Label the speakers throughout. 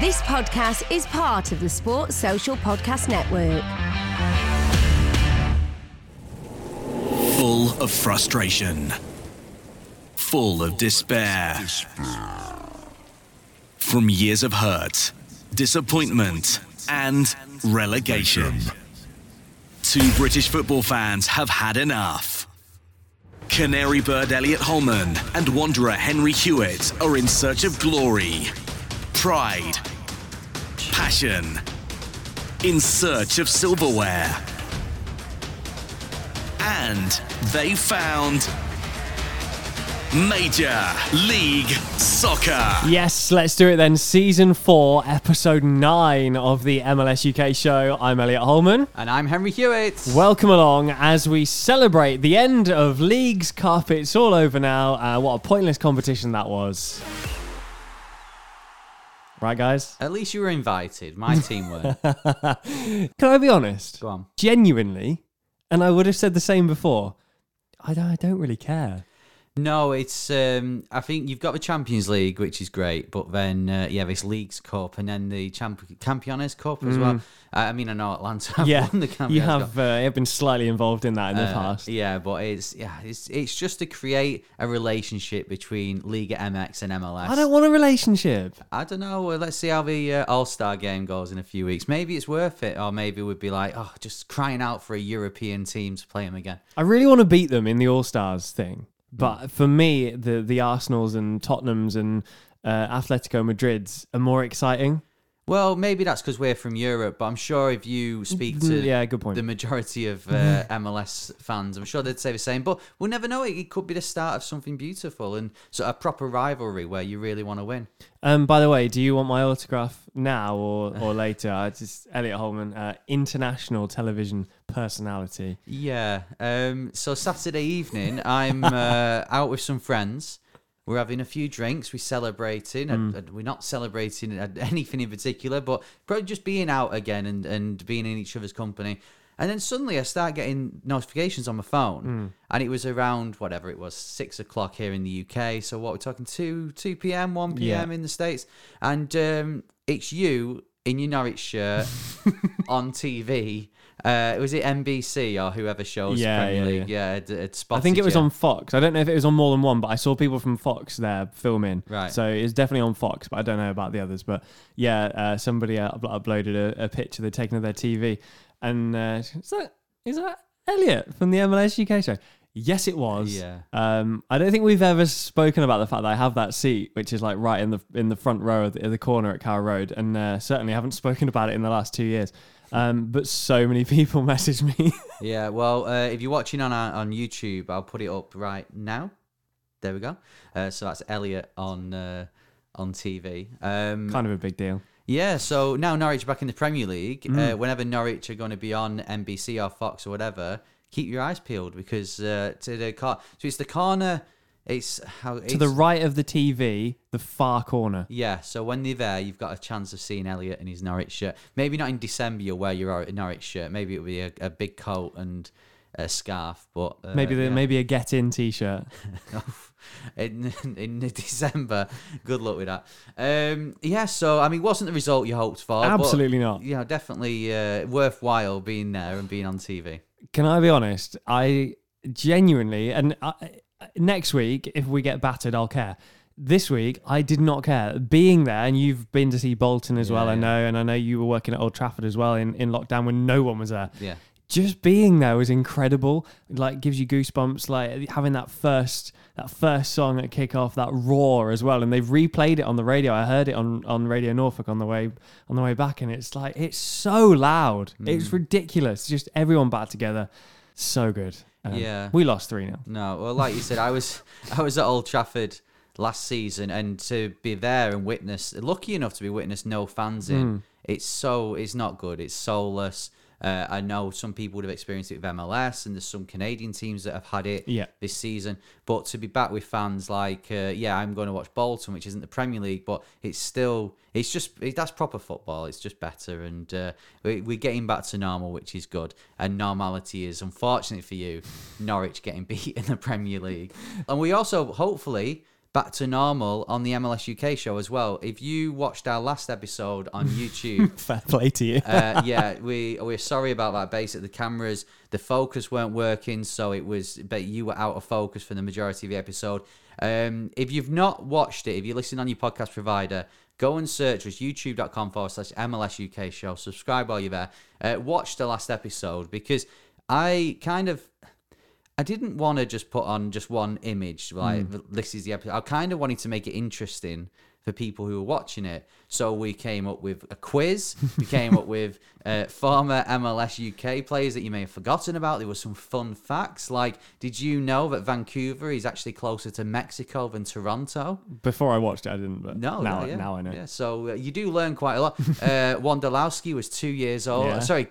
Speaker 1: This podcast is part of the Sports Social Podcast Network.
Speaker 2: Full of frustration. Full of despair. From years of hurt, disappointment, and relegation. Two British football fans have had enough. Canary bird Elliot Holman and Wanderer Henry Hewitt are in search of glory, pride, passion, in search of silverware. And they found Major League Soccer.
Speaker 3: Yes, let's do it then. Season 4, Episode 9 of the MLS UK show. I'm Elliot Holman.
Speaker 4: And I'm Henry Hewitt.
Speaker 3: Welcome along as we celebrate the end of League's carpets all over now. Uh, what a pointless competition that was. Right, guys?
Speaker 4: At least you were invited. My team were.
Speaker 3: Can I be honest?
Speaker 4: Go on.
Speaker 3: Genuinely, and I would have said the same before, I don't, I don't really care.
Speaker 4: No, it's. Um, I think you've got the Champions League, which is great, but then uh, yeah, this League's Cup and then the Champ- Campeones Cup as well. I I mean, I know Atlanta have
Speaker 3: Mm. yeah,
Speaker 4: won the Campeones
Speaker 3: you
Speaker 4: Cup.
Speaker 3: have, uh, you have been slightly involved in that in the
Speaker 4: Uh,
Speaker 3: past.
Speaker 4: Yeah, but it's yeah, it's it's just to create a relationship between Liga MX and MLS.
Speaker 3: I don't want a relationship.
Speaker 4: I don't know. Let's see how the uh, All Star game goes in a few weeks. Maybe it's worth it, or maybe we'd be like, oh, just crying out for a European team to play them again.
Speaker 3: I really want to beat them in the All Stars thing, but for me, the the Arsenals and Tottenhams and uh, Atletico Madrids are more exciting.
Speaker 4: Well, maybe that's because we're from Europe, but I'm sure if you speak to
Speaker 3: Mm, yeah, good point.
Speaker 4: the majority of uh, MLS fans, I'm sure they'd say the same. But we'll never know. It, it could be the start of something beautiful and sort of a proper rivalry where you really want to win.
Speaker 3: Um, by the way, do you want my autograph now or or later? Uh, It's just Elliot Holman, uh, international television personality.
Speaker 4: Yeah. Um, so Saturday evening, I'm uh, out with some friends. We're having a few drinks. We're celebrating. and- and we're not celebrating anything in particular, but probably just being out again and, and being in each other's company. And then suddenly I start getting notifications on my phone, and it was around whatever it was, six o'clock here in the UK. So what we're talking two two p.m., one p.m.
Speaker 3: Yeah.
Speaker 4: in the states, and um, it's you in your Norwich shirt on TV. Uh, was it NBC or whoever shows
Speaker 3: Yeah,
Speaker 4: Premier
Speaker 3: yeah,
Speaker 4: League? Yeah, it, it
Speaker 3: I think it was
Speaker 4: you.
Speaker 3: on Fox. I don't know if it was on more than one, but I saw people from Fox there filming.
Speaker 4: Right.
Speaker 3: So it's definitely on Fox, but I don't know about the others. But yeah, uh, somebody uh, up- uploaded a, a picture they'd taken of their TV, and uh, is that is that Elliot from the MLS UK show? Yes, it was.
Speaker 4: Yeah.
Speaker 3: Um, I don't think we've ever spoken about the fact that I have that seat, which is like right in the in the front row of the, of the corner at Carrow Road, and uh, certainly haven't spoken about it in the last two years. Um, but so many people message me.
Speaker 4: Yeah, well, uh, if you're watching on our, on YouTube, I'll put it up right now. There we go. Uh, so that's Elliot on uh, on TV. Um,
Speaker 3: kind of a big deal.
Speaker 4: Yeah, so now Norwich back in the Premier League.
Speaker 3: Mm.
Speaker 4: Uh, whenever Norwich are going to be on NBC or Fox or whatever, keep your eyes peeled because uh, to the car. So it's the corner It's how
Speaker 3: to the right of the TV, the far corner.
Speaker 4: Yeah, so when they're there, you've got a chance of seeing Elliot in his Norwich shirt. Maybe not in December, you'll wear your Norwich shirt. Maybe it'll be a, a big coat and a scarf. But uh,
Speaker 3: maybe the,
Speaker 4: yeah.
Speaker 3: maybe a get in T-shirt.
Speaker 4: in in December. Good luck with that. Um, yeah, so I mean, wasn't the result you hoped for? but,
Speaker 3: Absolutely not.
Speaker 4: Yeah, definitely uh, worthwhile being there and being on TV.
Speaker 3: Can I be honest? I genuinely and I, next week if we get battered, I'll care. This week, I did not care. Being there, and you've been to see Bolton as well, I know, and I know you were working at Old Trafford as well in, in lockdown when no one was there.
Speaker 4: Yeah.
Speaker 3: just being there was incredible. Like gives you goosebumps. Like having that first that first song at kickoff, that roar as well. And they've replayed it on the radio. I heard it on on Radio Norfolk on the way on the way back, and it's like it's so loud. It's mm. ridiculous. Just everyone back together. So good. Um,
Speaker 4: Yeah.
Speaker 3: we lost three 0
Speaker 4: No, well, like you said, I was I was at Old Trafford last season, and to be there and witness, lucky enough to be witness no fans in, it's so it's not good. It's soulless. Uh, I know some people would have experienced it with MLS, and there's some Canadian teams that have had it
Speaker 3: Yeah.
Speaker 4: this season. But to be back with fans, like uh, yeah, I'm going to watch Bolton, which isn't the Premier League, but it's still it's just it, that's proper football. It's just better, and uh, we, we're getting back to normal, which is good. And normality is, unfortunately for you, Norwich getting beat in the Premier League, and we also hopefully back to normal on the MLS UK show as well. If you watched our last episode on YouTube.
Speaker 3: Fair play to you.
Speaker 4: uh, yeah, we we're sorry about that. Basically, the cameras, the focus weren't working, so it was. But you were out of focus for the majority of the episode. Um, if you've not watched it, if you're listening on your podcast provider, go and search us youtube.com forward slash MLS UK show. Subscribe while you're there. Uh, watch the last episode because I kind of I didn't want to just put on just one image like hmm. this is the episode. I kind of wanted to make it interesting for people who were watching it. So we came up with a quiz. We came up with uh, former MLS UK players that you may have forgotten about. There were some fun facts like, did you know that Vancouver is actually closer to Mexico than Toronto?
Speaker 3: Before I watched it, I didn't. But
Speaker 4: No,
Speaker 3: now,
Speaker 4: no, yeah.
Speaker 3: now I know.
Speaker 4: Yeah, so uh, you do learn quite a lot. Uh, Wondolowski was two years old.
Speaker 3: Yeah.
Speaker 4: Sorry,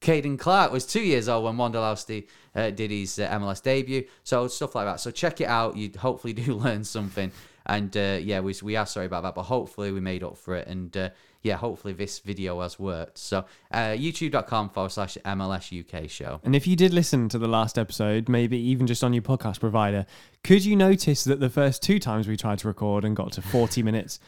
Speaker 4: Caden Clark was two years old when Wondolowski uh, did his uh, MLS debut. So stuff like that. So check it out. You hopefully do learn something. And uh, yeah, we, we are sorry about that, but hopefully we made up for it. And uh, yeah, hopefully this video has worked. So uh, youtube.com forward slash MLS UK show.
Speaker 3: And if you did listen to the last episode, maybe even just on your podcast provider, could you notice that the first two times we tried to record and got to 40 minutes,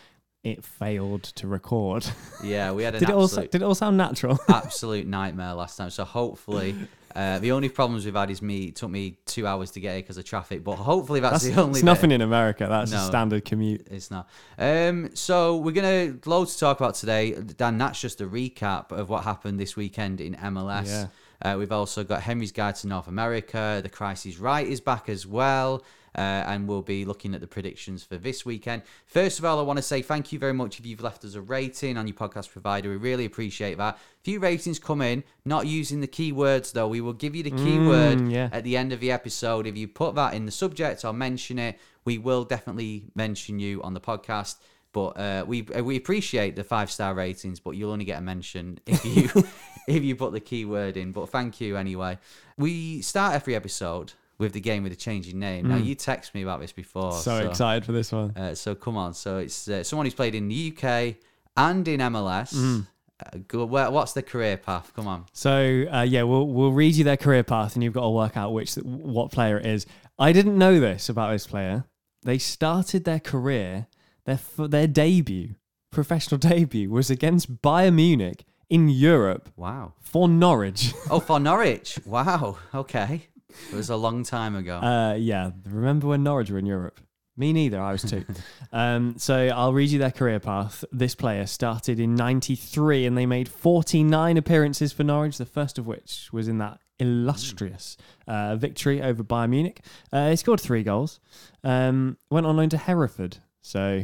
Speaker 3: it failed to record?
Speaker 4: Yeah, we had an
Speaker 3: did, it all, did it all sound natural?
Speaker 4: absolute nightmare last time. So hopefully, uh, the only problems we've had is me. It took me two hours to get here because of traffic, but hopefully that's,
Speaker 3: That's
Speaker 4: the only.
Speaker 3: it's
Speaker 4: bit.
Speaker 3: nothing in America. That's a standard commute.
Speaker 4: It's not. Um, so we're gonna load to talk about today, Dan. That's just a recap of what happened this weekend in MLS.
Speaker 3: Yeah.
Speaker 4: Uh, we've also got Henry's Guide to North America. The Crisis Right is back as well. Uh, and we'll be looking at the predictions for this weekend. First of all, I want to say thank you very much if you've left us a rating on your podcast provider. We really appreciate that. Few ratings come in, not using the keywords though. We will give you the keyword
Speaker 3: Mm, yeah.
Speaker 4: at the end of the episode. If you put that in the subject or mention it, we will definitely mention you on the podcast. But uh, we uh, we appreciate the five star ratings, but you'll only get a mention if you if you put the keyword in. But thank you anyway. We start every episode with the game with a changing name. Now you text me about this before,
Speaker 3: Mm. So, excited for this one.
Speaker 4: Uh, so come on. So it's uh, someone who's played in the UK and in MLS.
Speaker 3: Mm.
Speaker 4: Uh, go, where, what's the career path? Come on.
Speaker 3: So uh, yeah, we'll we'll read you their career path, and you've got to work out which what player it is. I didn't know this about this player. They started their career, their their debut, professional debut, was against Bayern Munich in Europe
Speaker 4: Wow.
Speaker 3: for Norwich.
Speaker 4: Oh, for Norwich. Wow. Okay. It was a long time ago.
Speaker 3: Uh, yeah, remember when Norwich were in Europe? Me neither. I was two. um, so I'll read you their career path. This player started in '93, and they made 49 appearances for Norwich. The first of which was in that illustrious uh, victory over Bayern Munich. Uh, he scored three goals. Um, went on loan to Hereford. So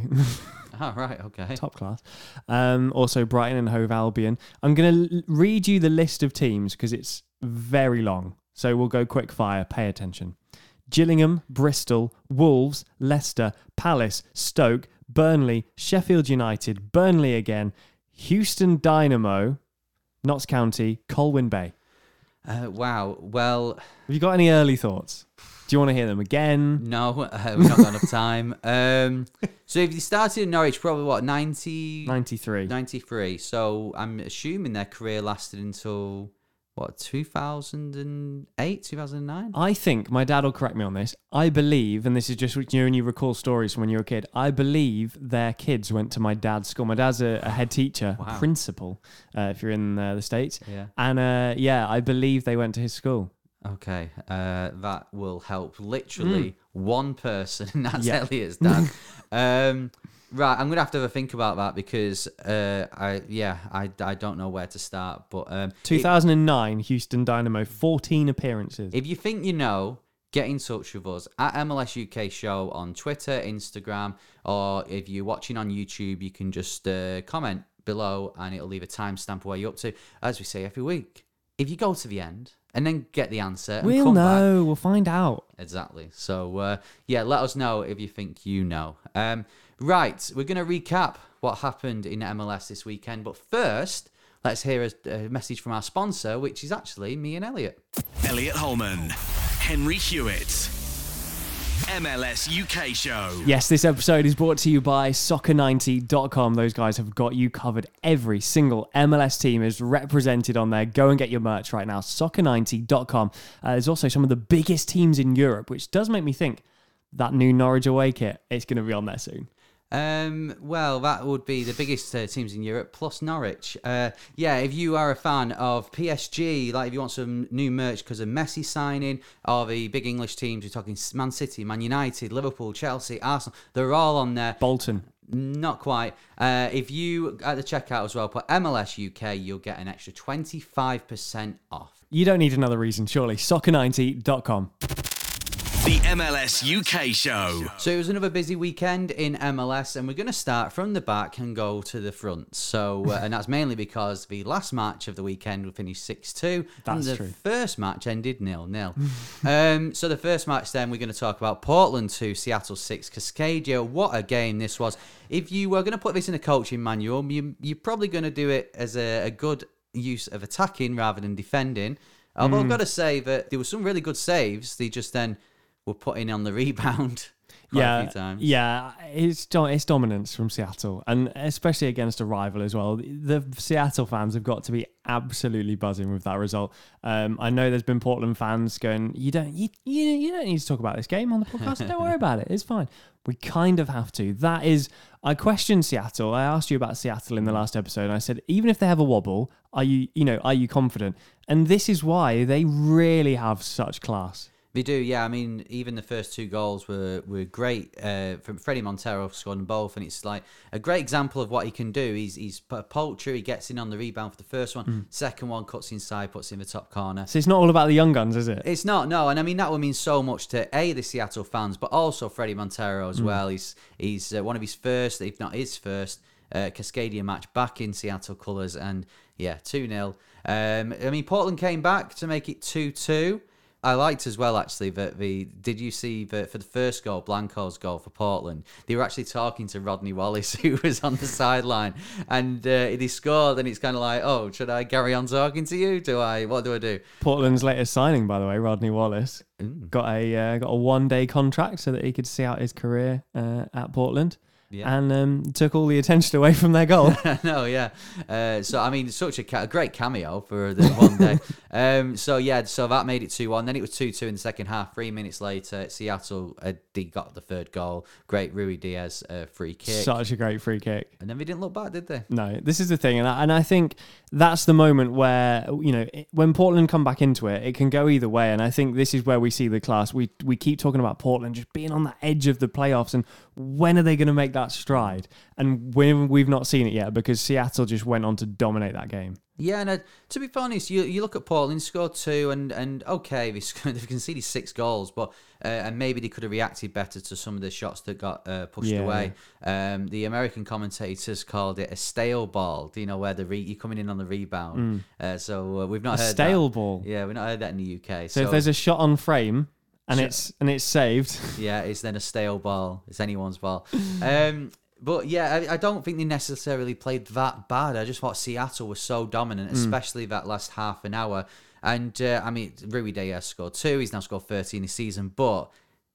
Speaker 4: oh, right. Okay.
Speaker 3: top class. Um, also Brighton and Hove Albion. I'm going to read you the list of teams because it's very long. So we'll go quick fire. Pay attention. Gillingham, Bristol, Wolves, Leicester, Palace, Stoke, Burnley, Sheffield United, Burnley again, Houston Dynamo, Notts County, Colwyn Bay.
Speaker 4: Uh, wow. Well,
Speaker 3: Have you got any early thoughts? Do you want to hear them again?
Speaker 4: No, uh, we've not got enough time. Um, so if you started in Norwich, probably what 90,
Speaker 3: 93.
Speaker 4: 93. So I'm assuming their career lasted until what 2008, 2009.
Speaker 3: I think my dad will correct me on this. I believe, and this is just you know when you recall stories from when you were a kid. I believe their kids went to my dad's school. My dad's a, a head teacher,
Speaker 4: Wow.
Speaker 3: principal, uh, if you're in uh, the states.
Speaker 4: Yeah.
Speaker 3: And uh, yeah, I believe they went to his school.
Speaker 4: Okay, uh, that will help literally one person, and that's
Speaker 3: Yeah.
Speaker 4: Elliot's dad. um, right, I'm gonna have to have a think about that because uh, I yeah I, I don't know where to start. But um,
Speaker 3: 2009, Houston Dynamo, 14 appearances.
Speaker 4: If you think you know, get in touch with us at MLS UK Show on Twitter, Instagram, or if you're watching on YouTube, you can just uh, comment below and it'll leave a timestamp where you're up to. As we say every week, if you go to the end and then get the answer, and
Speaker 3: we'll
Speaker 4: come back-
Speaker 3: know. We'll find out.
Speaker 4: Exactly. So uh, yeah, let us know if you think you know. Um, right, we're going to recap what happened in MLS this weekend, but first, let's hear a, a message from our sponsor, which is actually me and Elliot.
Speaker 2: Elliot Holman, Henry Hewitt, MLS UK show.
Speaker 3: Yes, this episode is brought to you by Soccer90.com. Those guys have got you covered. Every single MLS team is represented on there. Go and get your merch right now. Soccer90.com. Uh, there's also some of the biggest teams in Europe, which does make me think that new Norwich away kit is going to be on there soon.
Speaker 4: Um, well, that would be the biggest uh, teams in Europe plus Norwich. Uh, yeah, if you are a fan of PSG, like if you want some new merch because of Messi signing, or the big English teams, we're talking Man City, Man United, Liverpool, Chelsea, Arsenal, they're all on there.
Speaker 3: Bolton.
Speaker 4: Not quite. Uh, if you at the checkout as well put MLS UK, you'll get an extra twenty five percent off.
Speaker 3: You don't need another reason, surely. Soccer90.com.
Speaker 2: The MLS UK show.
Speaker 4: So it was another busy weekend in MLS, and we're going to start from the back and go to the front. So, uh, and that's mainly because the last match of the weekend we finished six two, and
Speaker 3: That's
Speaker 4: the
Speaker 3: true.
Speaker 4: first match ended nil nil. um, so the first match, then we're going to talk about Portland two, Seattle six, Cascadia. What a game this was! If you were going to put this in a coaching manual, you, you're probably going to do it as a, a good use of attacking rather than defending. Although
Speaker 3: Mm.
Speaker 4: I've got to say that there were some really good saves. They just then were putting on the rebound quite a
Speaker 3: yeah,
Speaker 4: few times.
Speaker 3: yeah, it's it's dominance from Seattle, and especially against a rival as well. The Seattle fans have got to be absolutely buzzing with that result. Um, I know there's been Portland fans going, "You don't, you, you, you don't need to talk about this game on the podcast. don't worry about it. It's fine." We kind of have to. That is, I questioned Seattle. I asked you about Seattle in the last episode, and I said, even if they have a wobble, are you, you know, are you confident? And this is why they really have such class.
Speaker 4: They do, yeah. I mean, even the first two goals were were great. Uh, from Fredy Montero scoring both, and it's like a great example of what he can do. He's he's a poacher. He gets in on the rebound for the first one.
Speaker 3: Hmm.
Speaker 4: Second one cuts inside, puts in the top corner.
Speaker 3: So it's not all about the young guns, is it?
Speaker 4: It's not, no, and I mean that would mean so much to a the Seattle fans, but also Fredy Montero as well. He's he's uh, one of his first, if not his first, uh, Cascadia match back in Seattle colours, and yeah, two 0 um, I mean Portland came back to make it two two. I liked as well actually that the did you see that for the first goal Blanco's goal for Portland they were actually talking to Rodney Wallace who was on the sideline and uh, he scored and it's kind of like oh should I carry on talking to you? Do I what do I do?
Speaker 3: Portland's latest signing, by the way, Rodney Wallace, got a uh, got a one day contract so that he could see out his career uh, at Portland,
Speaker 4: Yeah.
Speaker 3: and um, took all the attention away from their goal.
Speaker 4: no, yeah. Uh, so I mean, such a, ca- a great cameo for the one day. um, so yeah, so that made it two one. Then it was two two in the second half. Three minutes later, Seattle uh, they got the third goal. Great Ruidíaz uh, free kick,
Speaker 3: Such a great free kick.
Speaker 4: and then they didn't look back, did they?
Speaker 3: No, this is the thing, and I, and I think that's the moment where you know it- when Portland come back into it, it can go either way, and I think this is where we see the class. We we keep talking about Portland just being on the edge of the playoffs, and when are they going to make that stride? And when we've not seen it yet because Seattle just went on to dominate that game.
Speaker 4: Yeah, and uh, to be honest, you you look at Portland scored two, and and okay, they scored, they've conceded six goals, but uh, and maybe they could have reacted better to some of the shots that got uh, pushed
Speaker 3: Yeah.
Speaker 4: away. Um, the American commentators called it a stale ball. Do you know where the re- you're coming in on the rebound? Uh, so uh, we've not
Speaker 3: Mm. A
Speaker 4: heard
Speaker 3: stale
Speaker 4: that.
Speaker 3: ball.
Speaker 4: Yeah, we've not heard that in the UK.
Speaker 3: So, if there's a shot on frame and it's and it's saved,
Speaker 4: yeah, it's then a stale ball. It's anyone's ball. Um, But yeah, I, I don't think they necessarily played that bad. I just thought Seattle was so dominant, especially that last half an hour. And uh, I mean, Ruidíaz scored two. He's now scored 13 this season, but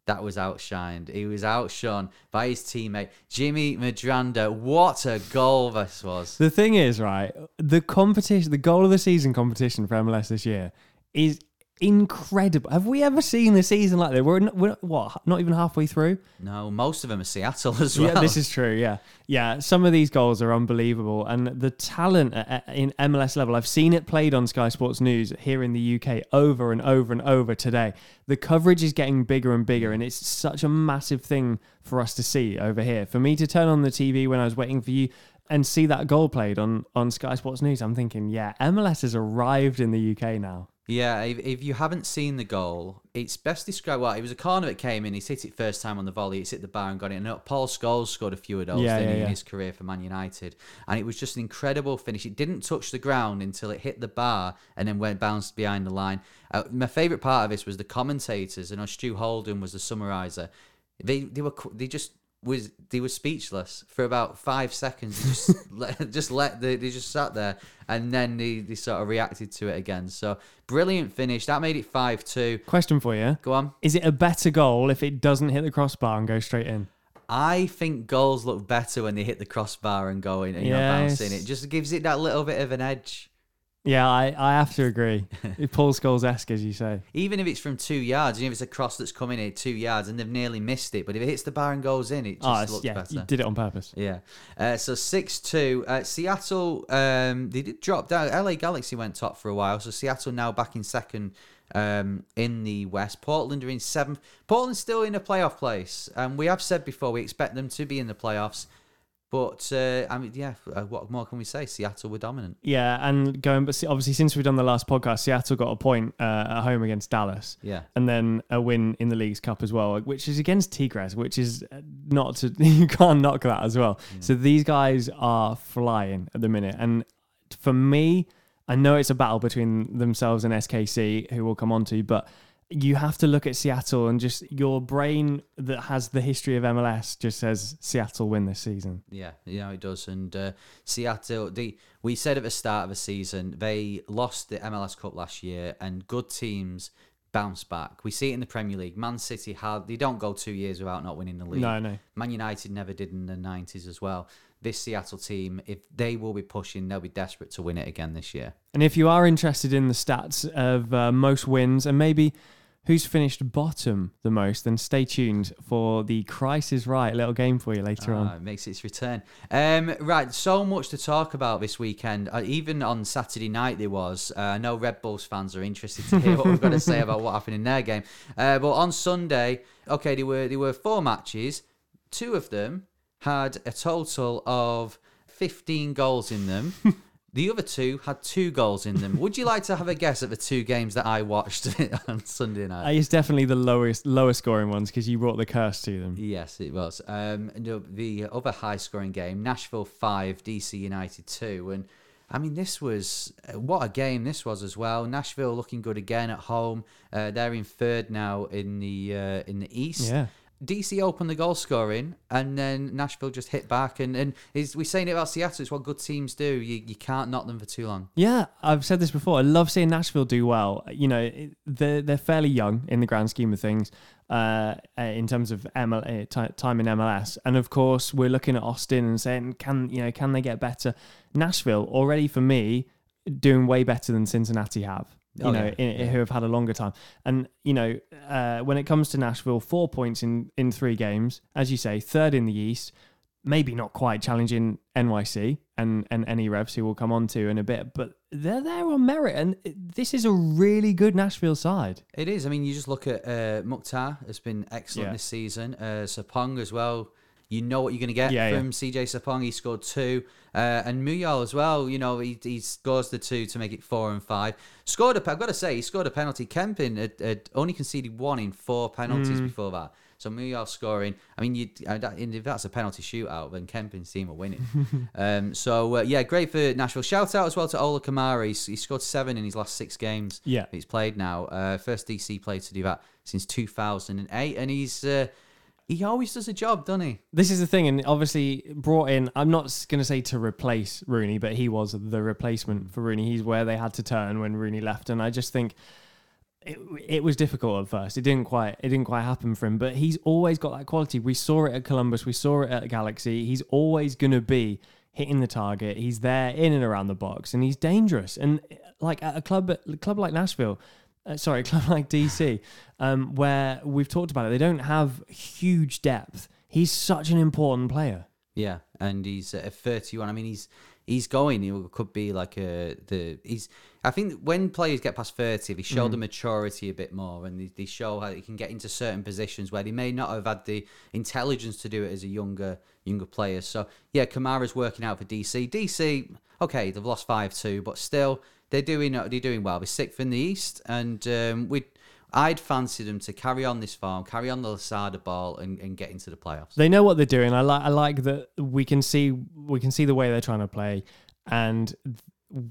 Speaker 4: that was outshined. He was outshone by his teammate Jimmy Medranda. What a goal this was!
Speaker 3: The thing is, right, the competition, the goal of the season competition for MLS this year is incredible. Have we ever seen a season like that? We're, n- we're what, not even halfway through?
Speaker 4: No, most of them are Seattle as well.
Speaker 3: Yeah, this is true. Yeah, yeah. Some of these goals are unbelievable, and the talent at, at- in MLS level. I've seen it played on Sky Sports News here in the UK over and over and over today. The coverage is getting bigger and bigger, and it's such a massive thing for us to see over here. For me to turn on the TV when I was waiting for you and see that goal played on on Sky Sports News, I'm thinking, yeah, MLS has arrived in the UK now.
Speaker 4: Yeah, if, if you haven't seen the goal, it's best described. Well, it was a corner that came in. He's hit it first time on the volley. It's hit the bar and got it. And Paul Scholes scored a few of those
Speaker 3: Yeah, yeah,
Speaker 4: he,
Speaker 3: yeah.
Speaker 4: in his career for Man United. And it was just an incredible finish. It didn't touch the ground until it hit the bar and then went bounced behind the line. Uh, my favourite part of this was the commentators. And Stu Holden was the summariser. They they were they just was they were speechless for about five seconds. They just let, just let the, they just sat there and then they, they sort of reacted to it again. So brilliant finish. That made it five two.
Speaker 3: Question for you:
Speaker 4: Go on.
Speaker 3: Is it a better goal if it doesn't hit the crossbar and go straight in?
Speaker 4: I think goals look better when they hit the crossbar and go in and you're bouncing. It just gives it that little bit of an edge.
Speaker 3: Yeah, I, I have to agree. Paul Scholes esque, as you say.
Speaker 4: Even if it's from two yards, even if it's a cross that's coming in at two yards and they've nearly missed it, but if it hits the bar and goes in, it just
Speaker 3: Oh,
Speaker 4: looks
Speaker 3: yeah,
Speaker 4: better.
Speaker 3: you did it on purpose.
Speaker 4: Yeah. Uh, so 6 2. Uh, Seattle, um, they did drop down. LA Galaxy went top for a while. So Seattle now back in second um, in the West. Portland are in seventh. Portland's still in a playoff place. Um, we have said before we expect them to be in the playoffs. But, uh, I mean, yeah, uh, what more can we say? Seattle were dominant.
Speaker 3: Yeah, and going, but obviously, since we've done the last podcast, Seattle got a point uh, at home against Dallas.
Speaker 4: Yeah.
Speaker 3: And then a win in the League's Cup as well, which is against Tigres, which is uh, not to, you can't knock that as well. So these guys are flying at the minute. And for me, I know it's a battle between themselves and SKC, who we'll come on to, but you have to look at Seattle and just your brain that has the history of MLS just says Seattle win this season.
Speaker 4: Yeah, yeah, it does. And uh, Seattle, they, we said at the start of the season they lost the MLS Cup last year, and good teams bounce back. We see it in the Premier League. Man City had they don't go two years without not winning the league.
Speaker 3: No, no.
Speaker 4: Man United never did in the nineties as well. This Seattle team, if they will be pushing, they'll be desperate to win it again this year.
Speaker 3: And if you are interested in the stats of uh, most wins and maybe who's finished bottom the most, then stay tuned for the Crisis Right little game for you later
Speaker 4: Ah,
Speaker 3: on.
Speaker 4: it makes its return. Um, right, so much to talk about this weekend. Uh, even on Saturday night, there was. Uh, I know Red Bulls fans are interested to hear what we've got to say about what happened in their game. Uh, but on Sunday, okay, there were there were four matches. Two of them had a total of fifteen goals in them. The other two had two goals in them. Would you like to have a guess at the two games that I watched on Sunday night?
Speaker 3: Uh, it's definitely the lowest, lowest scoring ones because you brought the curse to them.
Speaker 4: Yes, it was. Um, no, the other high scoring game, Nashville 5, DC United 2. And I mean, this was uh, what a game this was as well. Nashville looking good again at home. Uh, they're in third now in the uh, in the East.
Speaker 3: Yeah.
Speaker 4: DC opened the goal scoring, and then Nashville just hit back. And and is we saying it about Seattle? It's what good teams do. You you can't knock them for too long.
Speaker 3: Yeah, I've said this before. I love seeing Nashville do well. You know, they're they're fairly young in the grand scheme of things, uh, uh, in terms of ML, uh, time in MLS. And of course, we're looking at Austin and saying, can you know, can they get better? Nashville already for me doing way better than Cincinnati have. You
Speaker 4: Oh,
Speaker 3: know,
Speaker 4: yeah,
Speaker 3: in, who have had a longer time. And you know, uh, when it comes to Nashville, four points in in three games, as you say, third in the East maybe not quite challenging NYC and and any revs who we'll come on to in a bit, but they're there on merit, and this is a really good Nashville side.
Speaker 4: It is. I mean, you just look at uh, Mukhtar has been excellent
Speaker 3: Yeah.
Speaker 4: this season. Uh, Sapong as well. You know what you're going to get
Speaker 3: Yeah, yeah.
Speaker 4: from CJ Sapong. He scored two, uh, and Muyl as well. You know he, he scores the two to make it four and five. Scored a. I've got to say he scored a penalty. Kempin had, had only conceded one in four penalties
Speaker 3: Mm.
Speaker 4: before that. So Muyl scoring. I mean, you uh, if that's a penalty shootout, then Kempin's team are winning. um, so uh, yeah, great for Nashville. Shout out as well to Ola Kamara. He's, he scored seven in his last six games.
Speaker 3: Yeah.
Speaker 4: he's played now. Uh, first DC player to do that since 2008, and he's. Uh, He always does a job, doesn't he?
Speaker 3: This is the thing, and obviously brought in. I'm not going to say to replace Rooney, but he was the replacement for Rooney. He's where they had to turn when Rooney left, and I just think it, it was difficult at first. It didn't quite it didn't quite happen for him, but he's always got that quality. We saw it at Columbus, we saw it at Galaxy. He's always going to be hitting the target. He's there in and around the box, and he's dangerous. And like at a club a club like Nashville, uh, sorry, a club like DC, um, where we've talked about it, they don't have huge depth. He's such an important player.
Speaker 4: Yeah, and he's at 31. I mean, he's he's going. He could be like a the he's. I think when players get past 30, they show the maturity a bit more, and they, they show how they can get into certain positions where they may not have had the intelligence to do it as a younger younger player. So yeah, Kamara's working out for DC. DC, okay, they've lost five two, but still they're doing they're doing well. They're sixth in the East, and um, we. I'd fancy them to carry on this farm, carry on the Losada ball, and, and get into the playoffs.
Speaker 3: They know what they're doing. I like I like that we can see we can see the way they're trying to play, and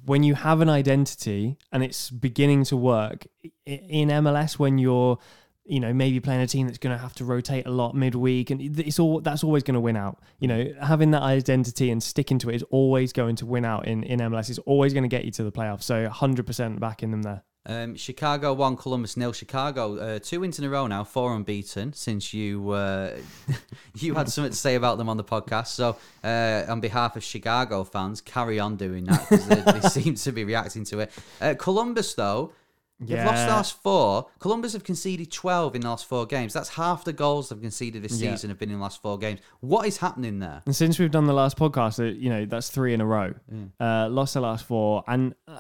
Speaker 3: when you have an identity and it's beginning to work in MLS, when you're you know maybe playing a team that's going to have to rotate a lot midweek, and it's all that's always going to win out. You know, having that identity and sticking to it is always going to win out in in MLS. It's always going to get you to the playoffs. So 100 percent backing them there.
Speaker 4: Um, Chicago one, Columbus nil. Chicago uh, two wins in a row now, four unbeaten since you uh, you had something to say about them on the podcast. So uh, on behalf of Chicago fans, carry on doing that because they, they seem to be reacting to it. Uh, Columbus though. They've lost the last four. Columbus have conceded 12 in the last four games. That's half the goals they've conceded this
Speaker 3: Yeah.
Speaker 4: season have been in the last four games. What is happening there?
Speaker 3: And since we've done the last podcast, uh, you know, that's three in a row. Uh, lost the last four. And uh,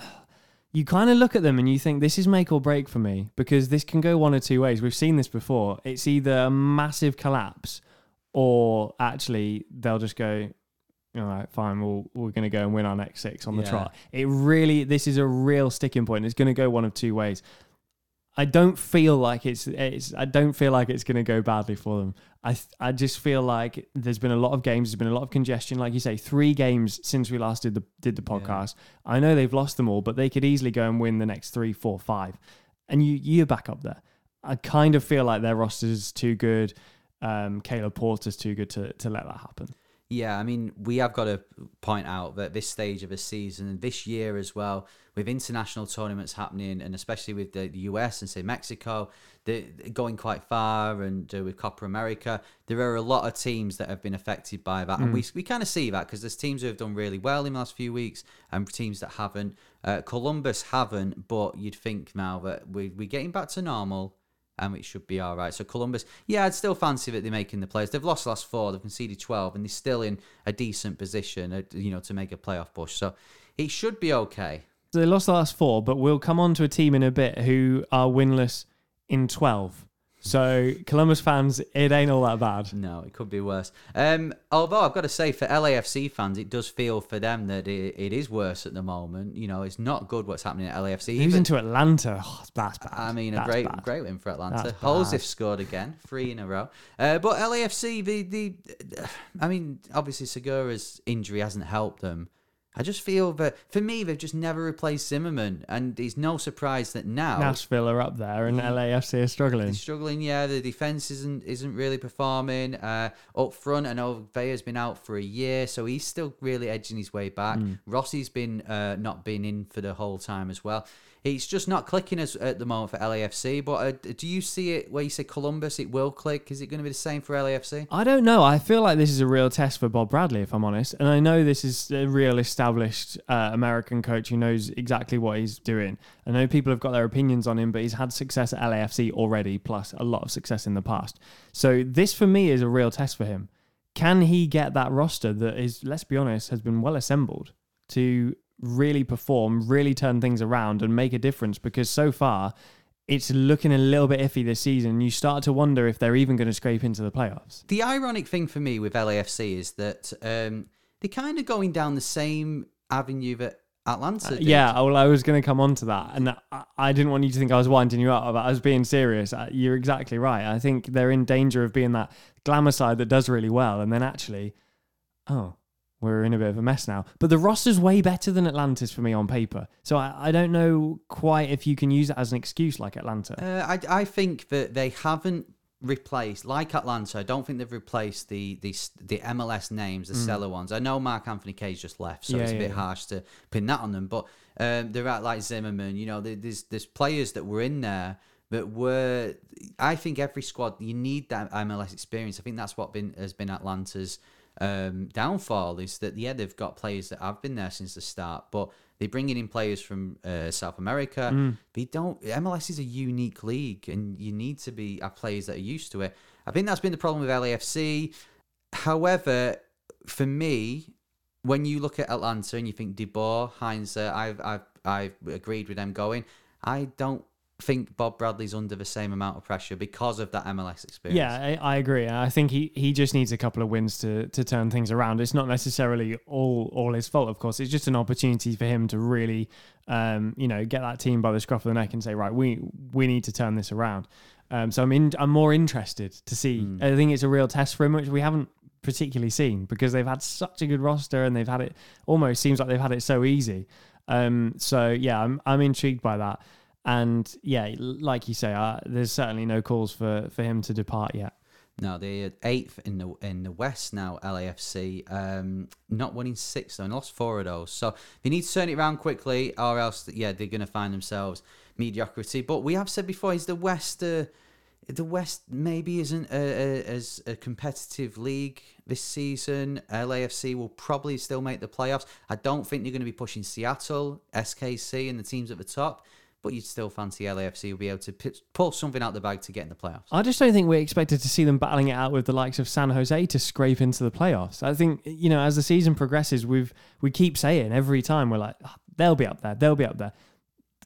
Speaker 3: you kind of look at them and you think, this is make or break for me because this can go one or two ways. We've seen this before. It's either a massive collapse or actually they'll just go, all right, fine, we'll, we're going to go and win our next six on the
Speaker 4: Yeah.
Speaker 3: trot. It really, this is a real sticking point. It's going to go one of two ways. I don't feel like it's it's I don't feel like it's going to go badly for them. I th- I just feel like there's been a lot of games, there's been a lot of congestion. Like you say, three games since we last did the did the podcast. I know they've lost them all, but they could easily go and win the next three, four, five, and you you're back up there. I kind of feel like their roster's too good. Um, Caleb Porter's too good to to let that happen.
Speaker 4: Yeah, I mean, we have got to point out that this stage of a season and this year as well, with international tournaments happening, and especially with the, the US and say Mexico, they're going quite far, and uh, with Copa América, there are a lot of teams that have been affected by that, and we we kind of see that because there's teams who have done really well in the last few weeks, and teams that haven't. Uh, Columbus haven't, but you'd think now that we we're getting back to normal and it should be all right. So Columbus, yeah, I'd still fancy that they're making the playoffs. They've lost the last four, they've conceded twelve, and they're still in a decent position, uh, you know, to make a playoff push. So it should be okay.
Speaker 3: So they lost the last four, but we'll come on to a team in a bit who are winless in twelve. So Columbus fans, it ain't all that bad.
Speaker 4: No, it could be worse. Um, although I've got to say, for LAFC fans, it does feel for them that it, it is worse at the moment. You know, it's not good what's happening at LAFC.
Speaker 3: Who's into Atlanta? Oh, that's bad.
Speaker 4: I mean, a great,
Speaker 3: bad.
Speaker 4: great win for Atlanta.
Speaker 3: That's
Speaker 4: Josef scored again, three in a row. Uh, but LAFC, the the, I mean, obviously Segura's injury hasn't helped them. I just feel that for me, they've just never replaced Zimmerman, and it's no surprise that now
Speaker 3: Nashville are up there, and LAFC are struggling.
Speaker 4: they're struggling. Yeah, the defense isn't isn't really performing. Uh, up front, I know Vela's been out for a year, so he's still really edging his way back.
Speaker 3: Mm.
Speaker 4: Rossi's been uh, not been in for the whole time as well. It's just not clicking as at the moment for LAFC. But uh, do you see it where you say Columbus? It will click. Is it going to be the same for LAFC?
Speaker 3: I don't know. I feel like this is a real test for Bob Bradley, if I'm honest. And I know this is a real established uh, American coach who knows exactly what he's doing. I know people have got their opinions on him, but he's had success at LAFC already, plus a lot of success in the past. So this, for me, is a real test for him. Can he get that roster that is, let's be honest, has been well assembled to really perform, really turn things around and make a difference? Because so far, it's looking a little bit iffy this season. You start to wonder if they're even going to scrape into the playoffs.
Speaker 4: The ironic thing for me with LAFC is that um, they're kind of going down the same avenue that Atlanta. Did.
Speaker 3: Uh, Yeah, well, I was going to come on to that, and I, I didn't want you to think I was winding you up, but I was being serious. Uh, You're exactly right. I think they're in danger of being that glamour side that does really well, and then actually, oh, we're in a bit of a mess now. But the roster's way better than Atlanta's for me on paper, so I, I don't know quite if you can use it as an excuse like Atlanta.
Speaker 4: Uh, I, I think that they haven't replaced like Atlanta. I don't think they've replaced the the the MLS names, the seller ones. I know Mark-Anthony Kaye's just left, so
Speaker 3: Mm. Yeah,
Speaker 4: it's a
Speaker 3: yeah,
Speaker 4: bit
Speaker 3: yeah.
Speaker 4: harsh to pin that on them. But um, they're at like Zimmerman. You know, there's there's players that were in there that were. I think every squad you need that MLS experience. I think that's what been has been Atlanta's um, downfall is that yeah they've got players that have been there since the start, but they're bringing in players from uh, South America.
Speaker 3: Mm.
Speaker 4: You don't. MLS is a unique league, and you need to be have players that are used to it. I think that's been the problem with LAFC. However, for me, when you look at Atlanta and you think De Boer, Heinze, uh, I've I've I've agreed with them going. I don't think Bob Bradley's under the same amount of pressure because of that MLS experience.
Speaker 3: Yeah, I, I agree. I think he, he just needs a couple of wins to, to turn things around. It's not necessarily all all his fault, of course. It's just an opportunity for him to really, um, you know, get that team by the scruff of the neck and say, right, we we need to turn this around. Um, so I'm in, I'm more interested to see. I think it's a real test for him, which we haven't particularly seen because they've had such a good roster and they've had it almost seems like they've had it so easy. Um, so yeah, I'm I'm intrigued by that. And yeah, like you say, uh, there's certainly no calls for, for him to depart yet.
Speaker 4: No, they're eighth in the in the West now. LAFC, um, not winning six though, and lost four of those. So they need to turn it around quickly, or else, yeah, they're going to find themselves mediocrity. But we have said before, is the West, uh, the West maybe isn't a, a, as a competitive league this season. LAFC will probably still make the playoffs. I don't think they're going to be pushing Seattle, SKC, and the teams at the top. But you'd still fancy LAFC will be able to p- pull something out of the bag to get in the playoffs.
Speaker 3: I just don't think we're expected to see them battling it out with the likes of San Jose to scrape into the playoffs. I think you know as the season progresses, we've we keep saying every time we're like "Oh, they'll be up there, they'll be up there.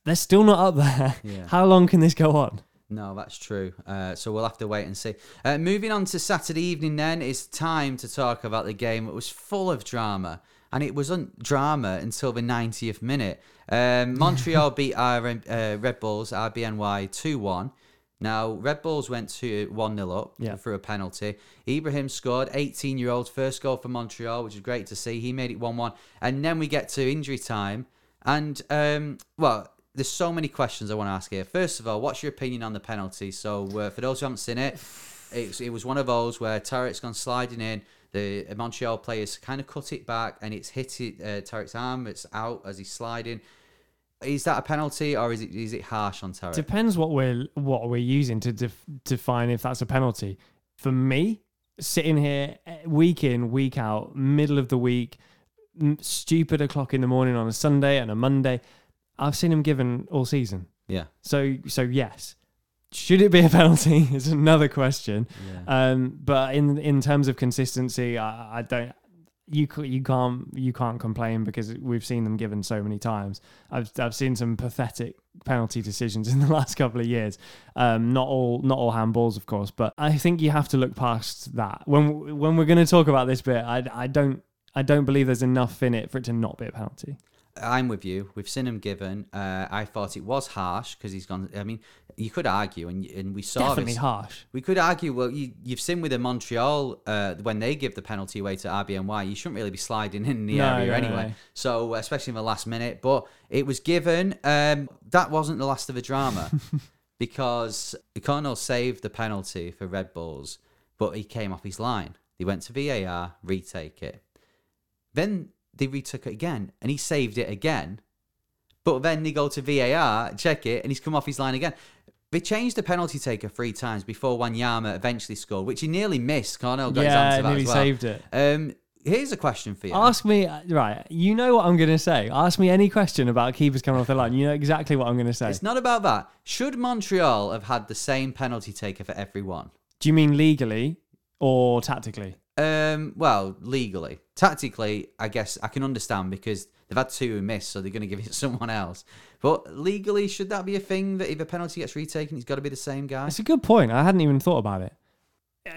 Speaker 3: They're still not up there.
Speaker 4: Yeah.
Speaker 3: How long can this go on?
Speaker 4: No, that's true. Uh, so we'll have to wait and see. Uh, moving on to Saturday evening, then it's time to talk about the game. It was full of drama, and it wasn't drama until the 90th minute. Um, Montreal beat our uh, Red Bulls RBNY two one. Now Red Bulls went to one 0 up
Speaker 3: Yeah.
Speaker 4: through a penalty. Ibrahim scored, 18 year old first goal for Montreal, which is great to see. He made it one one, and then we get to injury time, and um, well, there's so many questions I want to ask here. First of all, what's your opinion on the penalty? So, uh, for those who haven't seen it, it, it was one of those where Tarek's gone sliding in. The Montreal players kind of cut it back, and it's hit it, uh, Tarek's arm. It's out as he's sliding. Is that a penalty, or is it is it harsh on Tarek?
Speaker 3: Depends what we're what we're using to def- define if that's a penalty. For me, sitting here eh, week in week out, middle of the week, m- stupid o'clock in the morning on a Sunday and a Monday, I've seen him given all season.
Speaker 4: yeah,
Speaker 3: So so yes. Should it be a penalty? Is another question.
Speaker 4: yeah.
Speaker 3: Um, but in in terms of consistency, I, I don't. You you can't you can't complain because we've seen them given so many times. I've I've seen some pathetic penalty decisions in the last couple of years. Um, not all not all handballs, of course, but I think you have to look past that. When when we're going to talk about this bit, I I don't I don't believe there's enough in it for it to not be a penalty.
Speaker 4: I'm with you. We've seen him given. Uh, I thought it was harsh because he's gone. I mean, you could argue, and and we saw
Speaker 3: Definitely
Speaker 4: this.
Speaker 3: harsh.
Speaker 4: We could argue. Well, you, you've seen with the Montreal uh, when they give the penalty away to RBNY, you shouldn't really be sliding in the
Speaker 3: No,
Speaker 4: area
Speaker 3: no,
Speaker 4: anyway.
Speaker 3: no.
Speaker 4: So especially in the last minute, but it was given. Um, that wasn't the last of the drama because Coronel saved the penalty for Red Bulls, but he came off his line. They went to VAR, retake it. Then they retook it again, and he saved it again. But then they go to VAR, check it, and he's come off his line again. They changed the penalty taker three times before Wanyama eventually scored, which he nearly missed. Coronel got his
Speaker 3: Yeah,
Speaker 4: to that
Speaker 3: nearly
Speaker 4: well.
Speaker 3: saved it.
Speaker 4: Um, here's a question for you.
Speaker 3: Ask me right. You know what I'm going to say. Ask me any question about keepers coming off the line. You know exactly what I'm going to say.
Speaker 4: It's not about that. Should Montreal have had the same penalty taker for everyone?
Speaker 3: Do you mean legally or tactically?
Speaker 4: Um, well, legally, tactically, I guess I can understand because they've had two who missed, so they're going to give it to someone else. But legally, should that be a thing that if a penalty gets retaken, he's got to be the same guy?
Speaker 3: It's a good point. I hadn't even thought about it.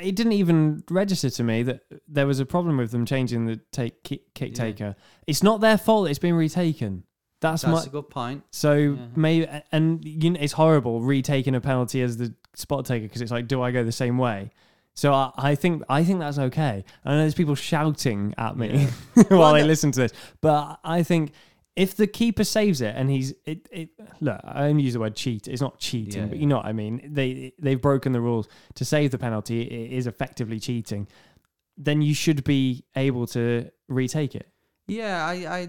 Speaker 3: It didn't even register to me that there was a problem with them changing the take kick, kick
Speaker 4: Yeah.
Speaker 3: taker. It's not their fault. It's been retaken. That's,
Speaker 4: That's
Speaker 3: my.
Speaker 4: a good point.
Speaker 3: So maybe, and you know, it's horrible retaking a penalty as the spot taker because it's like, do I go the same way? So I, I think I think that's okay. I know there's people shouting at me while
Speaker 4: Well,
Speaker 3: they
Speaker 4: no-
Speaker 3: listen to this, but I think if the keeper saves it and he's it, it look, I only use the word cheat. It's not cheating,
Speaker 4: Yeah,
Speaker 3: but you know what I mean. They they've broken the rules to save the penalty. It is effectively cheating. Then you should be able to retake it
Speaker 4: Yeah, I, I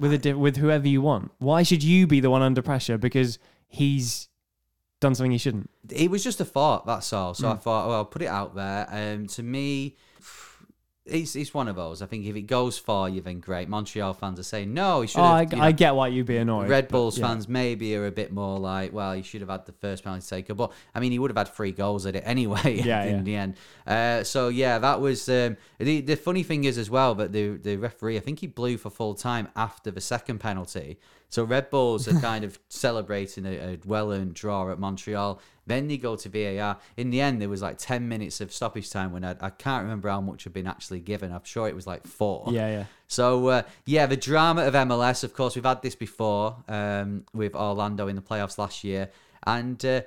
Speaker 3: with a di- with whoever you want. Why should you be the one under pressure because he's done something he shouldn't?
Speaker 4: it was just a thought. That's all. So I
Speaker 3: Mm.
Speaker 4: thought, well, I'll put it out there. Um, to me, it's it's one of those. I think if it goes far, you, then great. Montreal fans are saying no. He should
Speaker 3: Oh, I,
Speaker 4: have. you
Speaker 3: I get why you'd be annoyed.
Speaker 4: Red Bulls
Speaker 3: yeah.
Speaker 4: fans maybe are a bit more like, well, he should have had the first penalty taker, but I mean, he would have had three goals at it anyway
Speaker 3: Yeah,
Speaker 4: in
Speaker 3: yeah.
Speaker 4: the end. Uh, so yeah, that was um, the the funny thing is as well that the the referee, I think he blew for full time after the second penalty. So Red Bulls are kind of celebrating a, a well earned draw at Montreal. Then they go to VAR. In the end, there was like ten minutes of stoppage time when I, I can't remember how much had been actually given. I'm sure it was like four.
Speaker 3: Yeah, yeah.
Speaker 4: So uh, yeah, the drama of MLS. Of course, we've had this before um, with Orlando in the playoffs last year, and uh,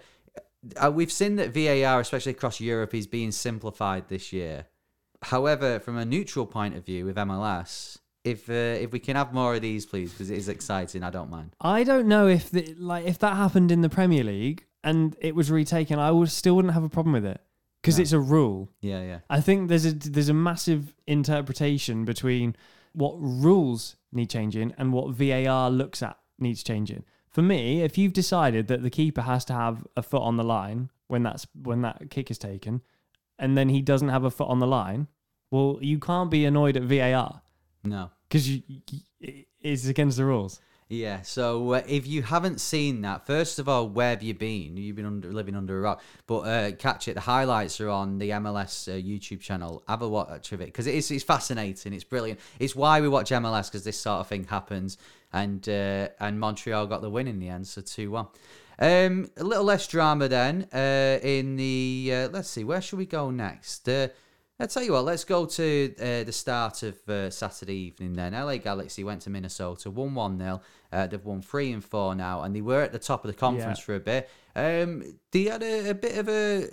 Speaker 4: uh, we've seen that VAR, especially across Europe, is being simplified this year. However, from a neutral point of view with MLS, if uh, if we can have more of these, please, because it is exciting. I don't mind.
Speaker 3: I don't know if the, like if that happened in the Premier League and it was retaken, I would still wouldn't have a problem with it because
Speaker 4: No.
Speaker 3: it's a rule.
Speaker 4: Yeah, yeah,
Speaker 3: I think there's a there's a massive interpretation between what rules need changing and what VAR looks at needs changing. For me, if you've decided that the keeper has to have a foot on the line when that's when that kick is taken, and then he doesn't have a foot on the line, well, you can't be annoyed at VAR
Speaker 4: no.
Speaker 3: because you, it's against the rules.
Speaker 4: Yeah, so uh, if you haven't seen that, first of all, where have you been? You've been under, living under a rock. But uh, catch it. The highlights are on the MLS uh, YouTube channel. Have a watch of it because it is it's fascinating. It's brilliant. It's why we watch MLS because this sort of thing happens. And uh, and Montreal got the win in the end, so two one. Um, a little less drama then. Uh, in the uh, let's see, where should we go next? I'll tell you what, let's go to uh, the start of uh, Saturday evening then. LA Galaxy went to Minnesota, won 1 0. Uh, they've won 3 and 4 now, and they were at the top of the conference
Speaker 3: Yeah.
Speaker 4: for a bit. Um, they had a, a bit of a,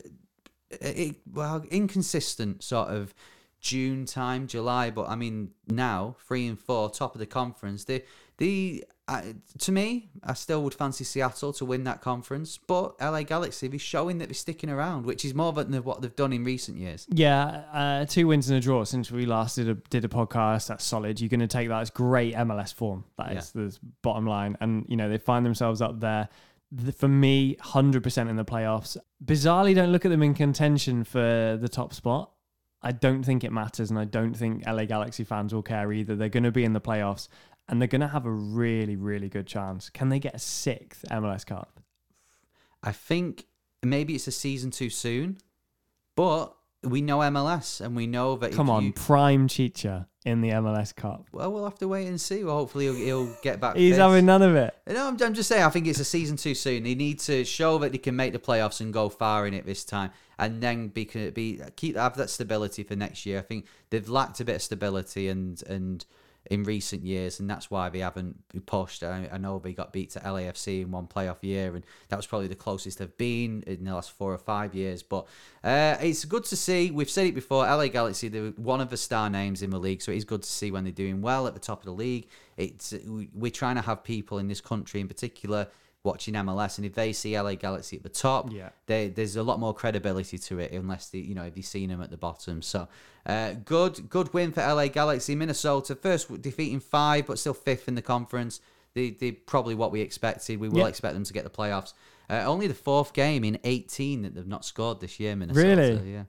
Speaker 4: a, well, inconsistent sort of June time, July, but I mean, now, 3 and 4, top of the conference. They, the uh, to me, I still would fancy Seattle to win that conference, but LA Galaxy is showing that they're sticking around, which is more than what they've done in recent years.
Speaker 3: Yeah, uh, two wins and a draw since we last did a did a podcast. That's solid. You're going to take that as great MLS form. That is the bottom line. And you know they find themselves up there. The- For me, hundred percent in the playoffs. Bizarrely, don't look at them in contention for the top spot. I don't think it matters, and I don't think LA Galaxy fans will care either. They're going to be in the playoffs, and they're going to have a really, really good chance. Can they get a sixth MLS Cup?
Speaker 4: I think maybe it's a season too soon, but we know MLS and we know that.
Speaker 3: Come on,
Speaker 4: you-
Speaker 3: prime Chicha in the MLS Cup.
Speaker 4: well, we'll have to wait and see. Well, hopefully he'll, he'll get back.
Speaker 3: He's
Speaker 4: fit.
Speaker 3: having none of it.
Speaker 4: No, I'm, I'm just saying. I think it's a season too soon. They need to show that they can make the playoffs and go far in it this time, and then be be keep have that stability for next year. I think they've lacked a bit of stability and and in recent years, and that's why they haven't pushed. I, I know they got beat to LAFC in one playoff year, and that was probably the closest they've been in the last four or five years. But uh, it's good to see. We've said it before. LA Galaxy, they're one of the star names in the league, so it is good to see when they're doing well at the top of the league. It's we- we're trying to have people in this country, in particular, watching MLS, and if they see LA Galaxy at the top,
Speaker 3: Yeah.
Speaker 4: they, there's a lot more credibility to it, unless they, you know, if you've seen them at the bottom. So, uh, good, good win for LA Galaxy. Minnesota first defeating five, but still fifth in the conference. They, they probably what we expected. We will
Speaker 3: Yeah.
Speaker 4: expect them to get the playoffs. Uh, only the fourth game in 18 that they've not scored this year, Minnesota.
Speaker 3: Really?
Speaker 4: Yeah.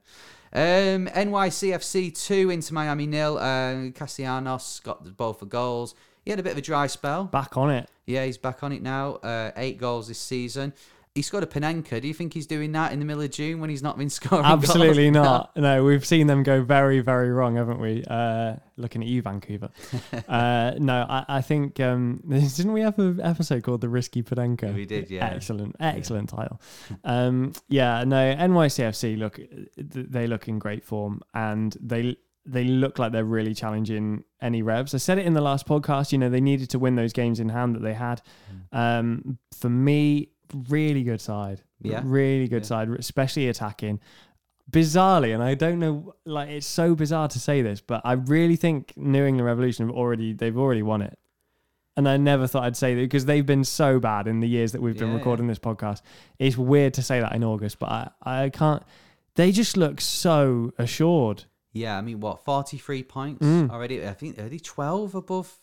Speaker 4: Um, NYCFC 2 Inter Miami nil. Uh, Castellanos got the- both the goals. He had a bit of a dry spell.
Speaker 3: Back on it.
Speaker 4: Yeah, he's back on it now. Uh, eight goals this season. He scored a Panenka. Do you think he's doing that in the middle of June when he's not been scoring?
Speaker 3: Absolutely
Speaker 4: goals?
Speaker 3: not. No, we've seen them go very, very wrong, haven't we? Uh, looking at you, Vancouver. uh, no, I, I think um, didn't we have an episode called "The Risky Podenko"?
Speaker 4: We did, yeah.
Speaker 3: Excellent, excellent title. Um, yeah, no, NYCFC look, they look in great form, and they they look like they're really challenging any revs. I said it in the last podcast. You know, they needed to win those games in hand that they had. Um, for me, really good side.
Speaker 4: Yeah.
Speaker 3: really good
Speaker 4: Yeah.
Speaker 3: side, especially attacking. Bizarrely, and I don't know, like it's so bizarre to say this, but I really think New England Revolution have already they've already won it. and I never thought I'd say that because they've been so bad in the years that we've been
Speaker 4: Yeah,
Speaker 3: recording this podcast. It's weird to say that in August, but I, I can't. They just look so assured.
Speaker 4: Yeah, I mean, what forty three points
Speaker 3: Mm.
Speaker 4: already? I think are they twelve above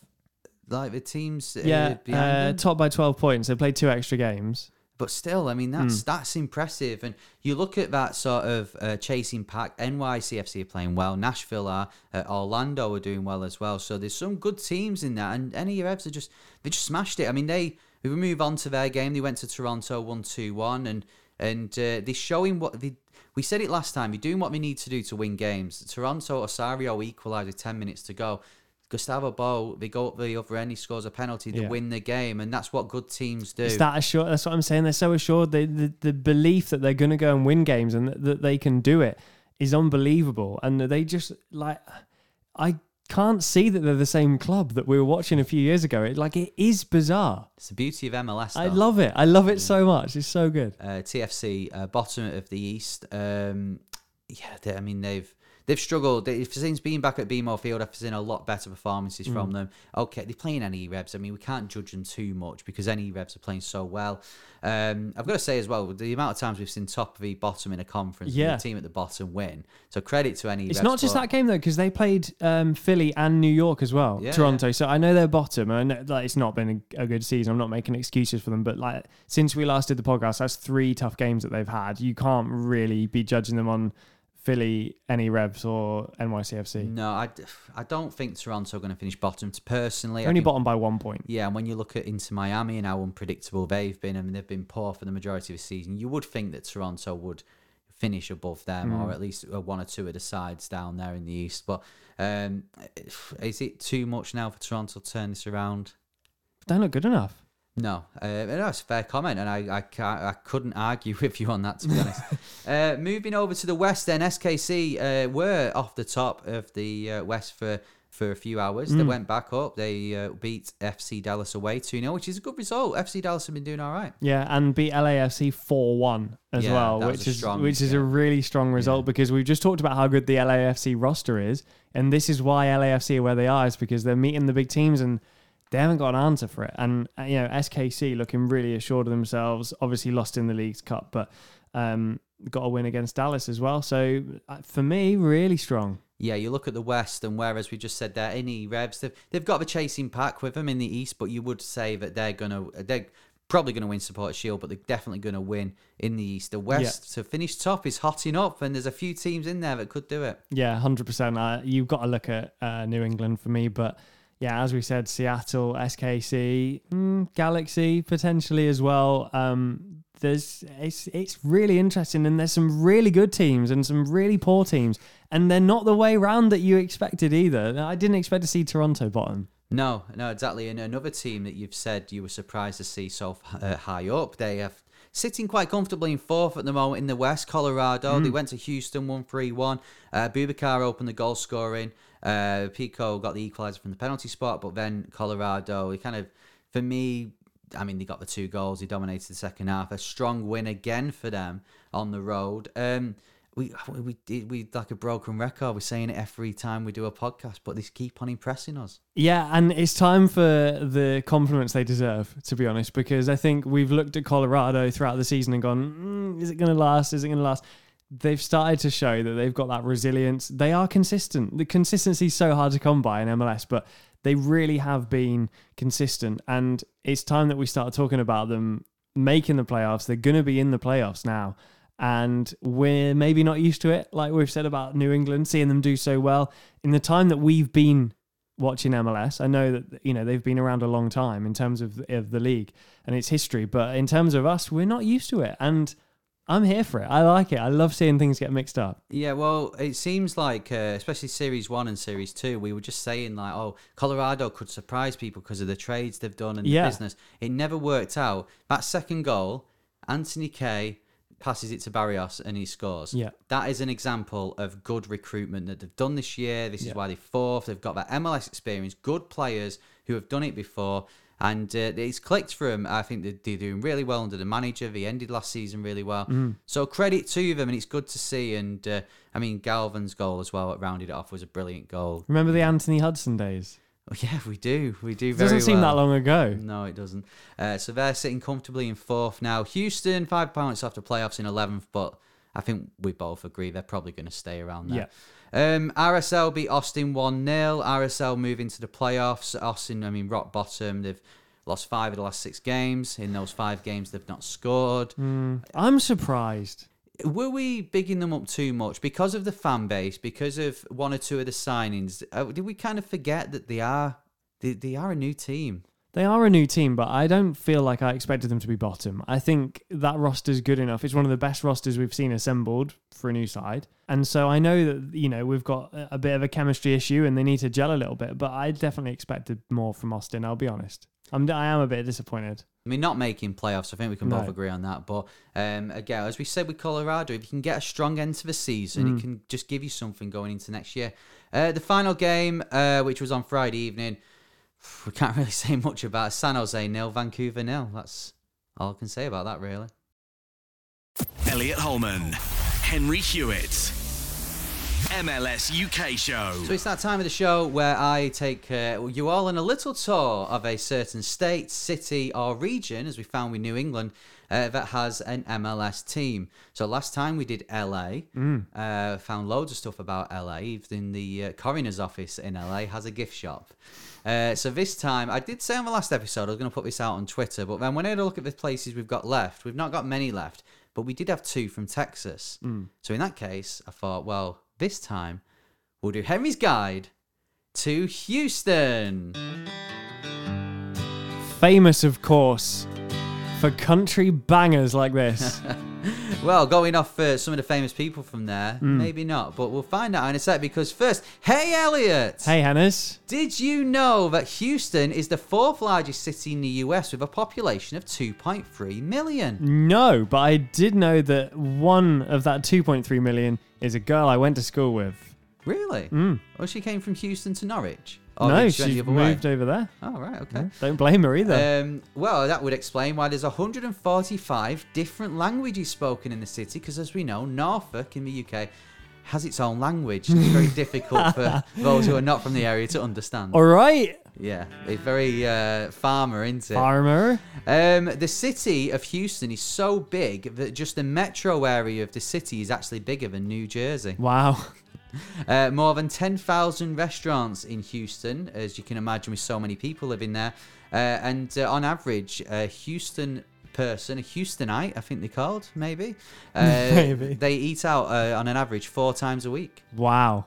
Speaker 4: like the teams uh,
Speaker 3: yeah,
Speaker 4: behind
Speaker 3: uh, top by 12 points. They played two extra games.
Speaker 4: But still, I mean, that's that's impressive. And you look at that sort of uh, chasing pack. NYCFC are playing well. Nashville are. Uh, Orlando are doing well as well. So there's some good teams in that. And any Revs are just they just smashed it. I mean, they we move on to their game. They went to Toronto one two one, and and uh, they're showing what they. We said it last time. They're doing what we need to do to win games. Toronto Osorio equalised with ten minutes to go. Gustavo Bou, they go up the other end, he scores a penalty to
Speaker 3: Yeah.
Speaker 4: win the game, and that's what good teams do.
Speaker 3: It's that assured. That's what I'm saying. They're so assured. They, the the belief that they're going to go and win games and that, that they can do it is unbelievable. And they just like, I can't see that they're the same club that we were watching a few years ago. It like it is bizarre.
Speaker 4: It's the beauty of MLS.
Speaker 3: I love it. I love it so much. It's so good.
Speaker 4: uh, TFC, uh, bottom of the East. Um, yeah, they, I mean they've they've struggled. They, since being back at BMO Field, I've seen a lot better performances
Speaker 3: Mm.
Speaker 4: from them. Okay, they're playing any Revs. I mean, we can't judge them too much because any Revs are playing so well. Um, I've got to say as well, the amount of times we've seen top v bottom in a conference,
Speaker 3: Yeah.
Speaker 4: the team at the bottom win. So credit to any.
Speaker 3: It's not just
Speaker 4: but-
Speaker 3: that game though, because they played um, Philly and New York as well,
Speaker 4: Yeah,
Speaker 3: Toronto. So I know they're bottom, and like, it's not been a, a good season. I'm not making excuses for them, but like since we last did the podcast, that's three tough games that they've had. You can't really be judging them on Philly, any Revs, or NYCFC.
Speaker 4: No, I, I don't think Toronto are going to finish bottom. Personally, I
Speaker 3: Only bottom by one point.
Speaker 4: Yeah, and when you look at Inter Miami and how unpredictable they've been, I mean, they've been poor for the majority of the season. You would think that Toronto would finish above them,
Speaker 3: Hmm.
Speaker 4: or at least uh, one or two of the sides down there in the East. But um, is it too much now for Toronto to turn this around?
Speaker 3: Don't look good enough.
Speaker 4: No, uh, that's a fair comment, and I I, can't, I couldn't argue with you on that to be honest. uh, moving over to the West, then SKC uh, were off the top of the uh, West for for a few hours. They went back up. They uh, beat FC Dallas away 2 0, which is a good result. FC Dallas have been doing all right.
Speaker 3: Yeah, and beat LAFC four one as
Speaker 4: Yeah,
Speaker 3: well, which is
Speaker 4: strong-
Speaker 3: which is a really strong result because we've just talked about how good the LAFC roster is, and this is why LAFC are where they are, is because they're meeting the big teams and they haven't got an answer for it. And uh, you know, SKC looking really assured of themselves. Obviously lost in the Leagues Cup, but um, got a win against Dallas as well. So uh, for me, really strong.
Speaker 4: Yeah, you look at the West, and whereas we just said there, any Revs, they've, they've got the chasing pack with them in the East, but you would say that they're gonna they're probably gonna win Support Shield, but they're definitely gonna win in the East. The West to finish top is hotting up, and there's a few teams in there that could do it.
Speaker 3: Yeah, hundred percent. Uh, you've got to look at uh, New England for me, but yeah, as we said, Seattle, SKC, mm, Galaxy potentially as well. Um, there's it's it's really interesting, and there's some really good teams and some really poor teams, and they're not the way round that you expected either. I didn't expect to see Toronto bottom.
Speaker 4: No, no, exactly. And another team that you've said you were surprised to see so uh, high up, they have sitting quite comfortably in fourth at the moment in the West. Colorado, they went to Houston, one three one. Uh, Bubakar opened the goal scoring. Uh, Picault got the equaliser from the penalty spot, but then Colorado, he kind of, for me, I mean, they got the two goals. He dominated the second half. A strong win again for them on the road. Um, we we we like a broken record. We're saying it every time we do a podcast, but they keep on impressing us.
Speaker 3: Yeah, and it's time for the compliments they deserve, to be honest, because I think we've looked at Colorado throughout the season and gone, mm, is it going to last? Is it going to last? They've started to show that they've got that resilience. They are consistent. The consistency is so hard to come by in MLS, but they really have been consistent. And it's time that we start talking about them making the playoffs. They're going to be in the playoffs now. And we're maybe not used to it, like we've said about New England, seeing them do so well. In the time that we've been watching MLS. I know that you know they've been around a long time in terms of of the league and its history, but in terms of us, we're not used to it, and I'm here for it. I like it. I love seeing things get mixed up.
Speaker 4: Yeah, well, it seems like, uh, especially Series 1 and Series 2, we were just saying, like, oh, Colorado could surprise people because of the trades they've done and
Speaker 3: Yeah.
Speaker 4: the business. It never worked out. That second goal, Anthony Kaye passes it to Barrios and he scores.
Speaker 3: Yeah.
Speaker 4: That is an example of good recruitment that they've done this year. This is why they're fourth. They've got that MLS experience, good players who have done it before. And uh, it's clicked for them. I think they're, they're doing really well under the manager. They ended last season really well.
Speaker 3: Mm.
Speaker 4: So credit to them, and it's good to see. And uh, I mean, Galván's goal as well, it rounded it off, was a brilliant goal.
Speaker 3: Remember the Anthony Hudson days?
Speaker 4: Oh, yeah, we do. We do
Speaker 3: It doesn't seem that long ago.
Speaker 4: No, it doesn't. Uh, so they're sitting comfortably in fourth now. Houston, five points after playoffs in 11th, but I think we both agree they're probably going to stay around there. Um, RSL beat Austin 1 0. RSL move into the playoffs. Austin, I mean, rock bottom. They've lost five of the last six games. In those five games, they've not scored.
Speaker 3: I'm surprised.
Speaker 4: Were we bigging them up too much because of the fan base, because of one or two of the signings? Uh, did we kind of forget that they are they, they are a new team?
Speaker 3: They are a new team, but I don't feel like I expected them to be bottom. I think that roster's good enough. It's one of the best rosters we've seen assembled for a new side. And so I know that, you know, we've got a bit of a chemistry issue and they need to gel a little bit, but I definitely expected more from Austin, I'll be honest. I'm, I am a bit disappointed.
Speaker 4: I mean, not making playoffs. I think we can both agree on that. But um, again, as we said with Colorado, if you can get a strong end to the season,
Speaker 3: Mm.
Speaker 4: it can just give you something going into next year. Uh, the final game, uh, which was on Friday evening, we can't really say much about it. San Jose nil, Vancouver nil. That's all I can say about that, really.
Speaker 2: Elliot Holman, Henry Hewitt, MLS UK show.
Speaker 4: So it's that time of the show where I take uh, you all on a little tour of a certain state, city, or region, as we found with New England, uh, that has an MLS team. So last time we did LA, uh, found loads of stuff about LA. Even the uh, coroner's office in LA has a gift shop. Uh, so this time, I did say on the last episode I was going to put this out on Twitter, but then when I had a look at the places we've got left, we've not got many left, but we did have two from Texas. So in that case, I thought, well, this time we'll do Henry's Guide to Houston.
Speaker 3: Famous, of course, for country bangers like this.
Speaker 4: Well, going off uh, some of the famous people from there, maybe not, but we'll find out in a sec because first, hey Elliot!
Speaker 3: hey, Hannes.
Speaker 4: Did you know that Houston is the fourth largest city in the US with a population of 2.3 million?
Speaker 3: No, but I did know that one of that 2.3 million is a girl I went to school with.
Speaker 4: Really? Well, she came from Houston to Norwich? Or
Speaker 3: no,
Speaker 4: she went
Speaker 3: she
Speaker 4: way?
Speaker 3: moved over there.
Speaker 4: Oh, right, okay.
Speaker 3: Don't blame her either.
Speaker 4: Um, well, that would explain why there's 145 different languages spoken in the city, because as we know, Norfolk in the UK has its own language. It's very difficult for those who are not from the area to understand.
Speaker 3: All right,
Speaker 4: yeah, it's very uh, farmer, isn't it?
Speaker 3: farmer.
Speaker 4: Um, the city of Houston is so big that just the metro area of the city is actually bigger than New Jersey.
Speaker 3: Wow.
Speaker 4: Uh, more than 10,000 restaurants in Houston, as you can imagine, with so many people living there. Uh, and uh, on average, a Houston person, a Houstonite, I think they're called, maybe, uh,
Speaker 3: Maybe.
Speaker 4: they eat out uh, on an average four times a week.
Speaker 3: Wow.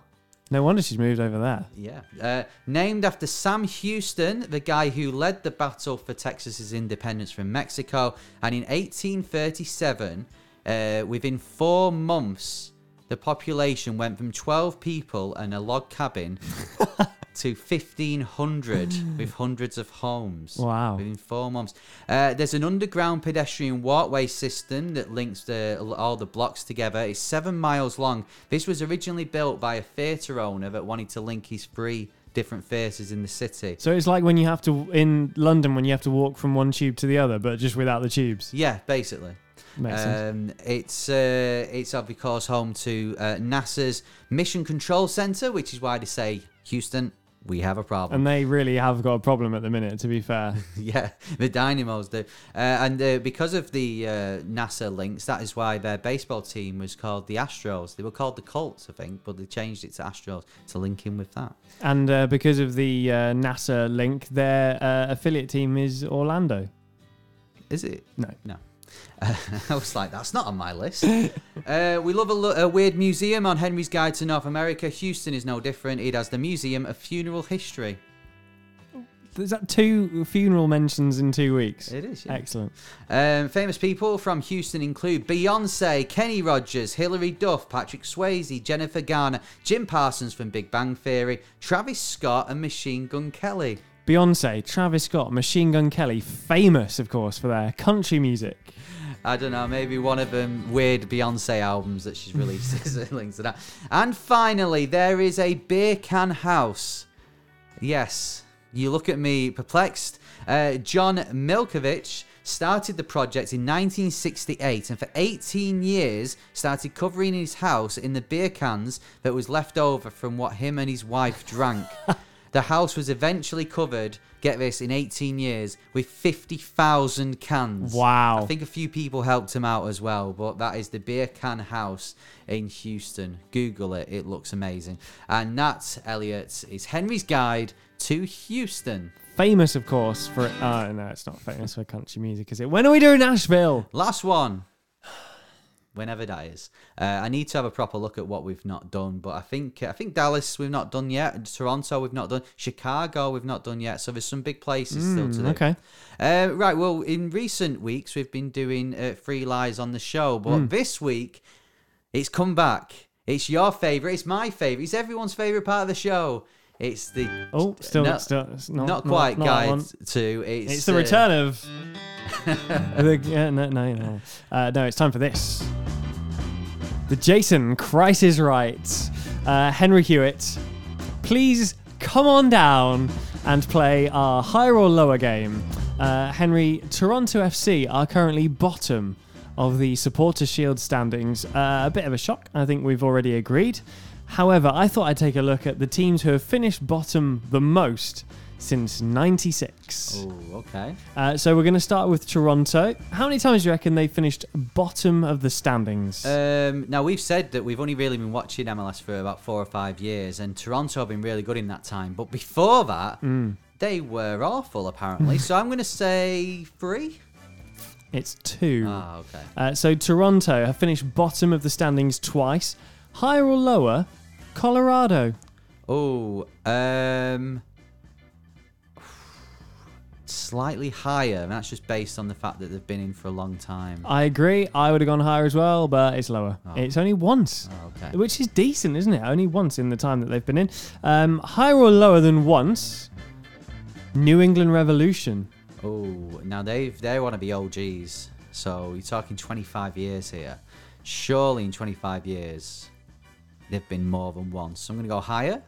Speaker 3: No wonder she's moved over there.
Speaker 4: Yeah. Uh, named after Sam Houston, the guy who led the battle for Texas's independence from Mexico. And in 1837, uh, within four months, the population went from 12 people and a log cabin to 1,500 with hundreds of homes.
Speaker 3: Wow.
Speaker 4: Within four months. Uh, there's an underground pedestrian walkway system that links the, all the blocks together. It's seven miles long. This was originally built by a theatre owner that wanted to link his three different theatres in the city.
Speaker 3: So it's like when you have to in London when you have to walk from one tube to the other, but just without the tubes.
Speaker 4: Yeah, basically. Um, it's uh, it's of course home to uh, NASA's Mission Control Center, which is why they say Houston, we have a problem.
Speaker 3: And they really have got a problem at the minute, to be fair.
Speaker 4: yeah, the Dynamos do. Uh, and uh, because of the uh, NASA links, that is why their baseball team was called the Astros. They were called the Colts, I think, but they changed it to Astros to link in with that.
Speaker 3: And uh, because of the uh, NASA link, their uh, affiliate team is Orlando.
Speaker 4: Is it?
Speaker 3: No.
Speaker 4: No. I was like, that's not on my list. uh, we love a, lo- a weird museum on Henry's Guide to North America. Houston is no different. It has the Museum of Funeral History.
Speaker 3: There's that two funeral mentions in two weeks.
Speaker 4: It is, yeah.
Speaker 3: Excellent.
Speaker 4: Um, famous people from Houston include Beyonce, Kenny Rogers, Hilary Duff, Patrick Swayze, Jennifer Garner, Jim Parsons from Big Bang Theory, Travis Scott, and Machine Gun Kelly.
Speaker 3: Beyonce, Travis Scott, Machine Gun Kelly, famous, of course, for their country music.
Speaker 4: I don't know, maybe one of them weird Beyonce albums that she's released is linked to that. And finally, there is a beer can house. Yes, you look at me perplexed. Uh, John Milkovisch started the project in 1968 and for 18 years started covering his house in the beer cans that was left over from what him and his wife drank. The house was eventually covered, get this, in 18 years with 50,000 cans.
Speaker 3: Wow.
Speaker 4: I think a few people helped him out as well, but that is the Beer Can House in Houston. Google it, it looks amazing. And that, Elliot, is Henry's Guide to Houston.
Speaker 3: Famous, of course, for. Oh, no, it's not famous for country music, is it? When are we doing Nashville?
Speaker 4: Last one. Whenever that is, uh, I need to have a proper look at what we've not done. But I think I think Dallas we've not done yet. Toronto we've not done. Chicago we've not done yet. So there's some big places still to do.
Speaker 3: Mm, okay.
Speaker 4: Uh, right. Well, in recent weeks we've been doing uh, free lies on the show, but
Speaker 3: Mm.
Speaker 4: this week it's come back. It's your favorite. It's my favorite. It's everyone's favorite part of the show. It's the
Speaker 3: Oh, still,
Speaker 4: no,
Speaker 3: still, it's not,
Speaker 4: not, quite
Speaker 3: not
Speaker 4: guide to. It's,
Speaker 3: It's the
Speaker 4: uh,
Speaker 3: return of. the, yeah, no, no, no. Uh, no, it's time for this. The Jason Kreis is right. Uh, Henry Hewitt, please come on down and play our higher or lower game. Uh, Henry, Toronto FC are currently bottom of the Supporter Shield standings. Uh, a bit of a shock, I think we've already agreed. However, I thought I'd take a look at the teams who have finished bottom the most since 96.
Speaker 4: Oh, okay.
Speaker 3: Uh, so we're going to start with Toronto. How many times do you reckon they finished bottom of the standings?
Speaker 4: Um, now we've said that we've only really been watching MLS for about four or five years, and Toronto have been really good in that time. But before that,
Speaker 3: Mm.
Speaker 4: they were awful apparently. so I'm going to say three.
Speaker 3: it's two.
Speaker 4: Ah, okay.
Speaker 3: Uh, so Toronto have finished bottom of the standings twice. Higher or lower? Colorado.
Speaker 4: Oh, um, slightly higher. And that's just based on the fact that they've been in for a long time.
Speaker 3: I agree. I would have gone higher as well, but it's lower. It's only once,
Speaker 4: Oh, okay.
Speaker 3: which is decent, isn't it? Only once in the time that they've been in. Um, higher or lower than once? New England Revolution.
Speaker 4: Oh, now they they want to be OGs. So you're talking 25 years here. Surely in 25 years, they've been more than once. So I'm going to go higher.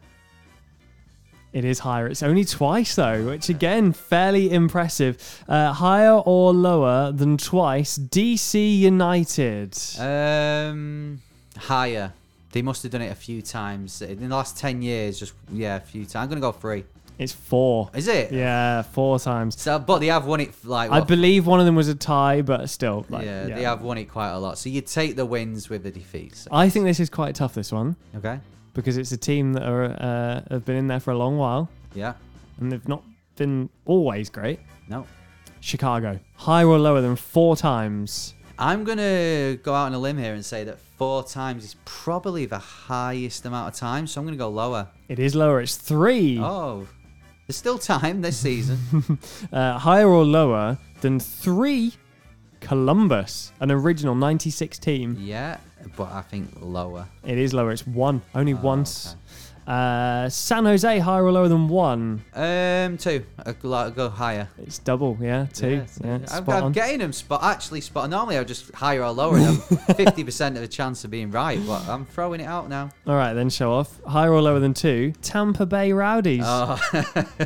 Speaker 3: It is higher. It's only twice though, which again fairly impressive. Uh, higher or lower than twice? DC United.
Speaker 4: Um, higher. They must have done it a few times in the last 10 years. Just yeah, a few times. I'm going to go three.
Speaker 3: it's four.
Speaker 4: Is it?
Speaker 3: Yeah, four times.
Speaker 4: So, but they have won it like
Speaker 3: I believe one of them was a tie, but still, like,
Speaker 4: yeah,
Speaker 3: yeah,
Speaker 4: they have won it quite a lot. So you take the wins with the defeats.
Speaker 3: I think this is quite tough. This one
Speaker 4: Okay.
Speaker 3: Because it's a team that are uh, have been in there for a long while
Speaker 4: Yeah.
Speaker 3: and they've not been always great.
Speaker 4: No.
Speaker 3: Chicago, higher or lower than four times?
Speaker 4: I'm gonna go out on a limb here and say that four times is probably the highest amount of time. So I'm gonna go lower.
Speaker 3: It is lower. It's three.
Speaker 4: Oh, there's still time this season.
Speaker 3: Uh, higher or lower than three? Columbus, an original '96 team.
Speaker 4: yeah, but I think lower.
Speaker 3: It is lower. It's one, only
Speaker 4: Oh,
Speaker 3: once. Uh, San Jose, higher or lower than one?
Speaker 4: Um, two. I'll go, I'll higher.
Speaker 3: It's double. Yeah, two.
Speaker 4: Yeah,
Speaker 3: Yeah,
Speaker 4: I'm, I'm getting them spot actually spot. Normally I just higher or lower. Fifty percent of a chance of being right, but I'm throwing it out now.
Speaker 3: All right, then show off. Higher or lower than two? Tampa Bay Rowdies.
Speaker 4: Oh. uh,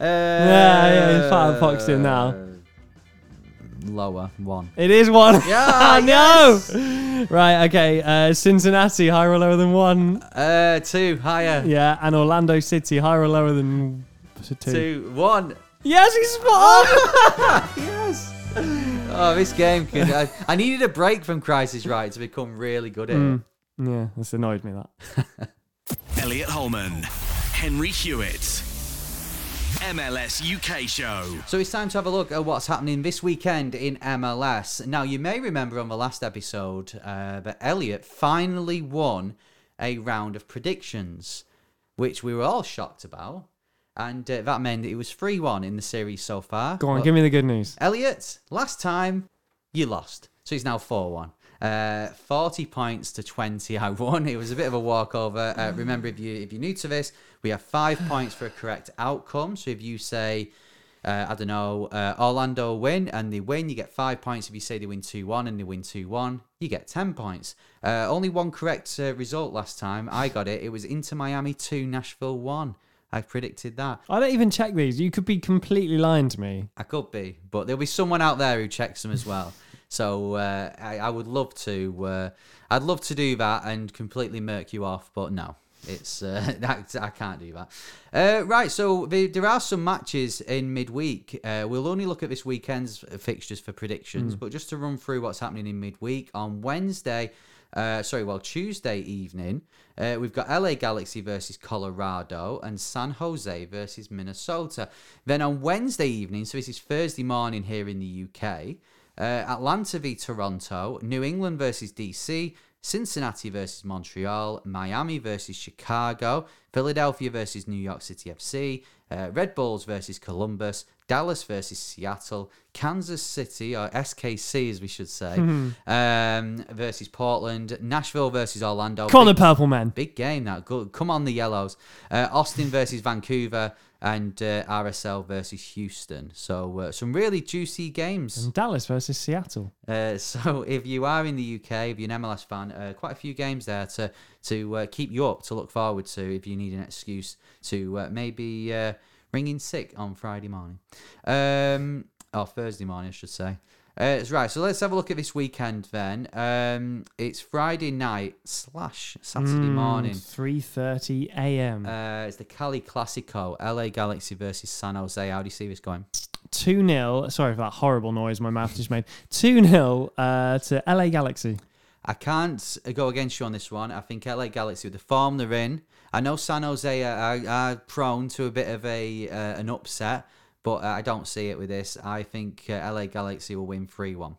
Speaker 3: yeah, part of Foxton now.
Speaker 4: Lower one.
Speaker 3: It is one.
Speaker 4: Yeah,
Speaker 3: no. Right. Okay. Uh, Cincinnati, higher or lower than one?
Speaker 4: Uh, two higher.
Speaker 3: Yeah, and Orlando City, higher or lower than two?
Speaker 4: Two one.
Speaker 3: Yes, he's spot on.
Speaker 4: yes. Oh, this game could. I, I needed a break from Crisis Right to become really good at it.
Speaker 3: yeah, that's annoyed me. That.
Speaker 2: Elliot Holman, Henry Hewitt, MLS UK show.
Speaker 4: So it's time to have a look at what's happening this weekend in MLS. Now, you may remember on the last episode uh, that Elliot finally won a round of predictions, which we were all shocked about. And uh, that meant that it was 3 1 in the series so far.
Speaker 3: Go on,
Speaker 4: But-
Speaker 3: give me the good news.
Speaker 4: Elliot, last time you lost. So he's now 4 1. Uh, 40 points to 20 I won. It was a bit of a walkover. Uh, remember, if, you, if you're new to this, we have five points for a correct outcome. So if you say, uh, I don't know, uh, Orlando win and they win, you get five points. If you say they win 2 1 and they win 2 1, you get 10 points. Uh, only one correct uh, result last time. I got it. It was Inter Miami 2, Nashville 1. I predicted that.
Speaker 3: I don't even check these. You could be completely lying to me.
Speaker 4: I could be, but there'll be someone out there who checks them as well. So uh, I, I would love to. Uh, I'd love to do that and completely murk you off, but no. It's uh, that, I can't do that. Uh, right, so the, there are some matches in midweek. Uh, we'll only look at this weekend's fixtures for predictions, but just to run through what's happening in midweek on Wednesday. Uh, sorry, well, Tuesday evening, uh, we've got LA Galaxy versus Colorado and San Jose versus Minnesota. Then on Wednesday evening, so this is Thursday morning here in the UK, uh, Atlanta v Toronto, New England versus DC, Cincinnati versus Montreal, Miami versus Chicago, Philadelphia versus New York City FC, uh, Red Bulls versus Columbus, Dallas versus Seattle, Kansas City or SKC as we should say, um, versus Portland, Nashville versus Orlando.
Speaker 3: Come on, the purple men.
Speaker 4: Big game that. Good. Come on, the Yellows. Uh, Austin versus Vancouver and uh, RSL versus Houston. So uh, some really juicy games.
Speaker 3: And Dallas versus Seattle.
Speaker 4: Uh, so if you are in the UK, if you're an MLS fan, uh, quite a few games there to to uh, keep you up to look forward to if you need an excuse to uh, maybe ring in sick on Friday morning, um, or Thursday morning, I should say. Uh, right, so let's have a look at this weekend then. Um, it's Friday night slash Saturday
Speaker 3: Mm,
Speaker 4: morning.
Speaker 3: 3.30 a.m.
Speaker 4: Uh, it's the Cali Classico, LA Galaxy versus San Jose. How do you see this going?
Speaker 3: 2 0. Sorry for that horrible noise my mouth just made. 2 0 uh, to LA Galaxy.
Speaker 4: I can't go against you on this one. I think LA Galaxy, with the form they're in, I know San Jose are, are, prone to a bit of a uh, an upset, but I don't see it with this. I think uh, LA Galaxy will win 3 1.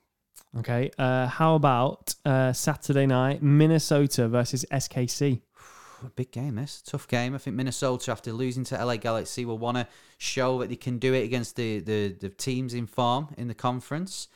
Speaker 3: Okay. Uh, how about uh, Saturday night, Minnesota versus SKC?
Speaker 4: Big game, this. Tough game. I think Minnesota, after losing to LA Galaxy, will want to show that they can do it against the, the, the teams in form in the conference.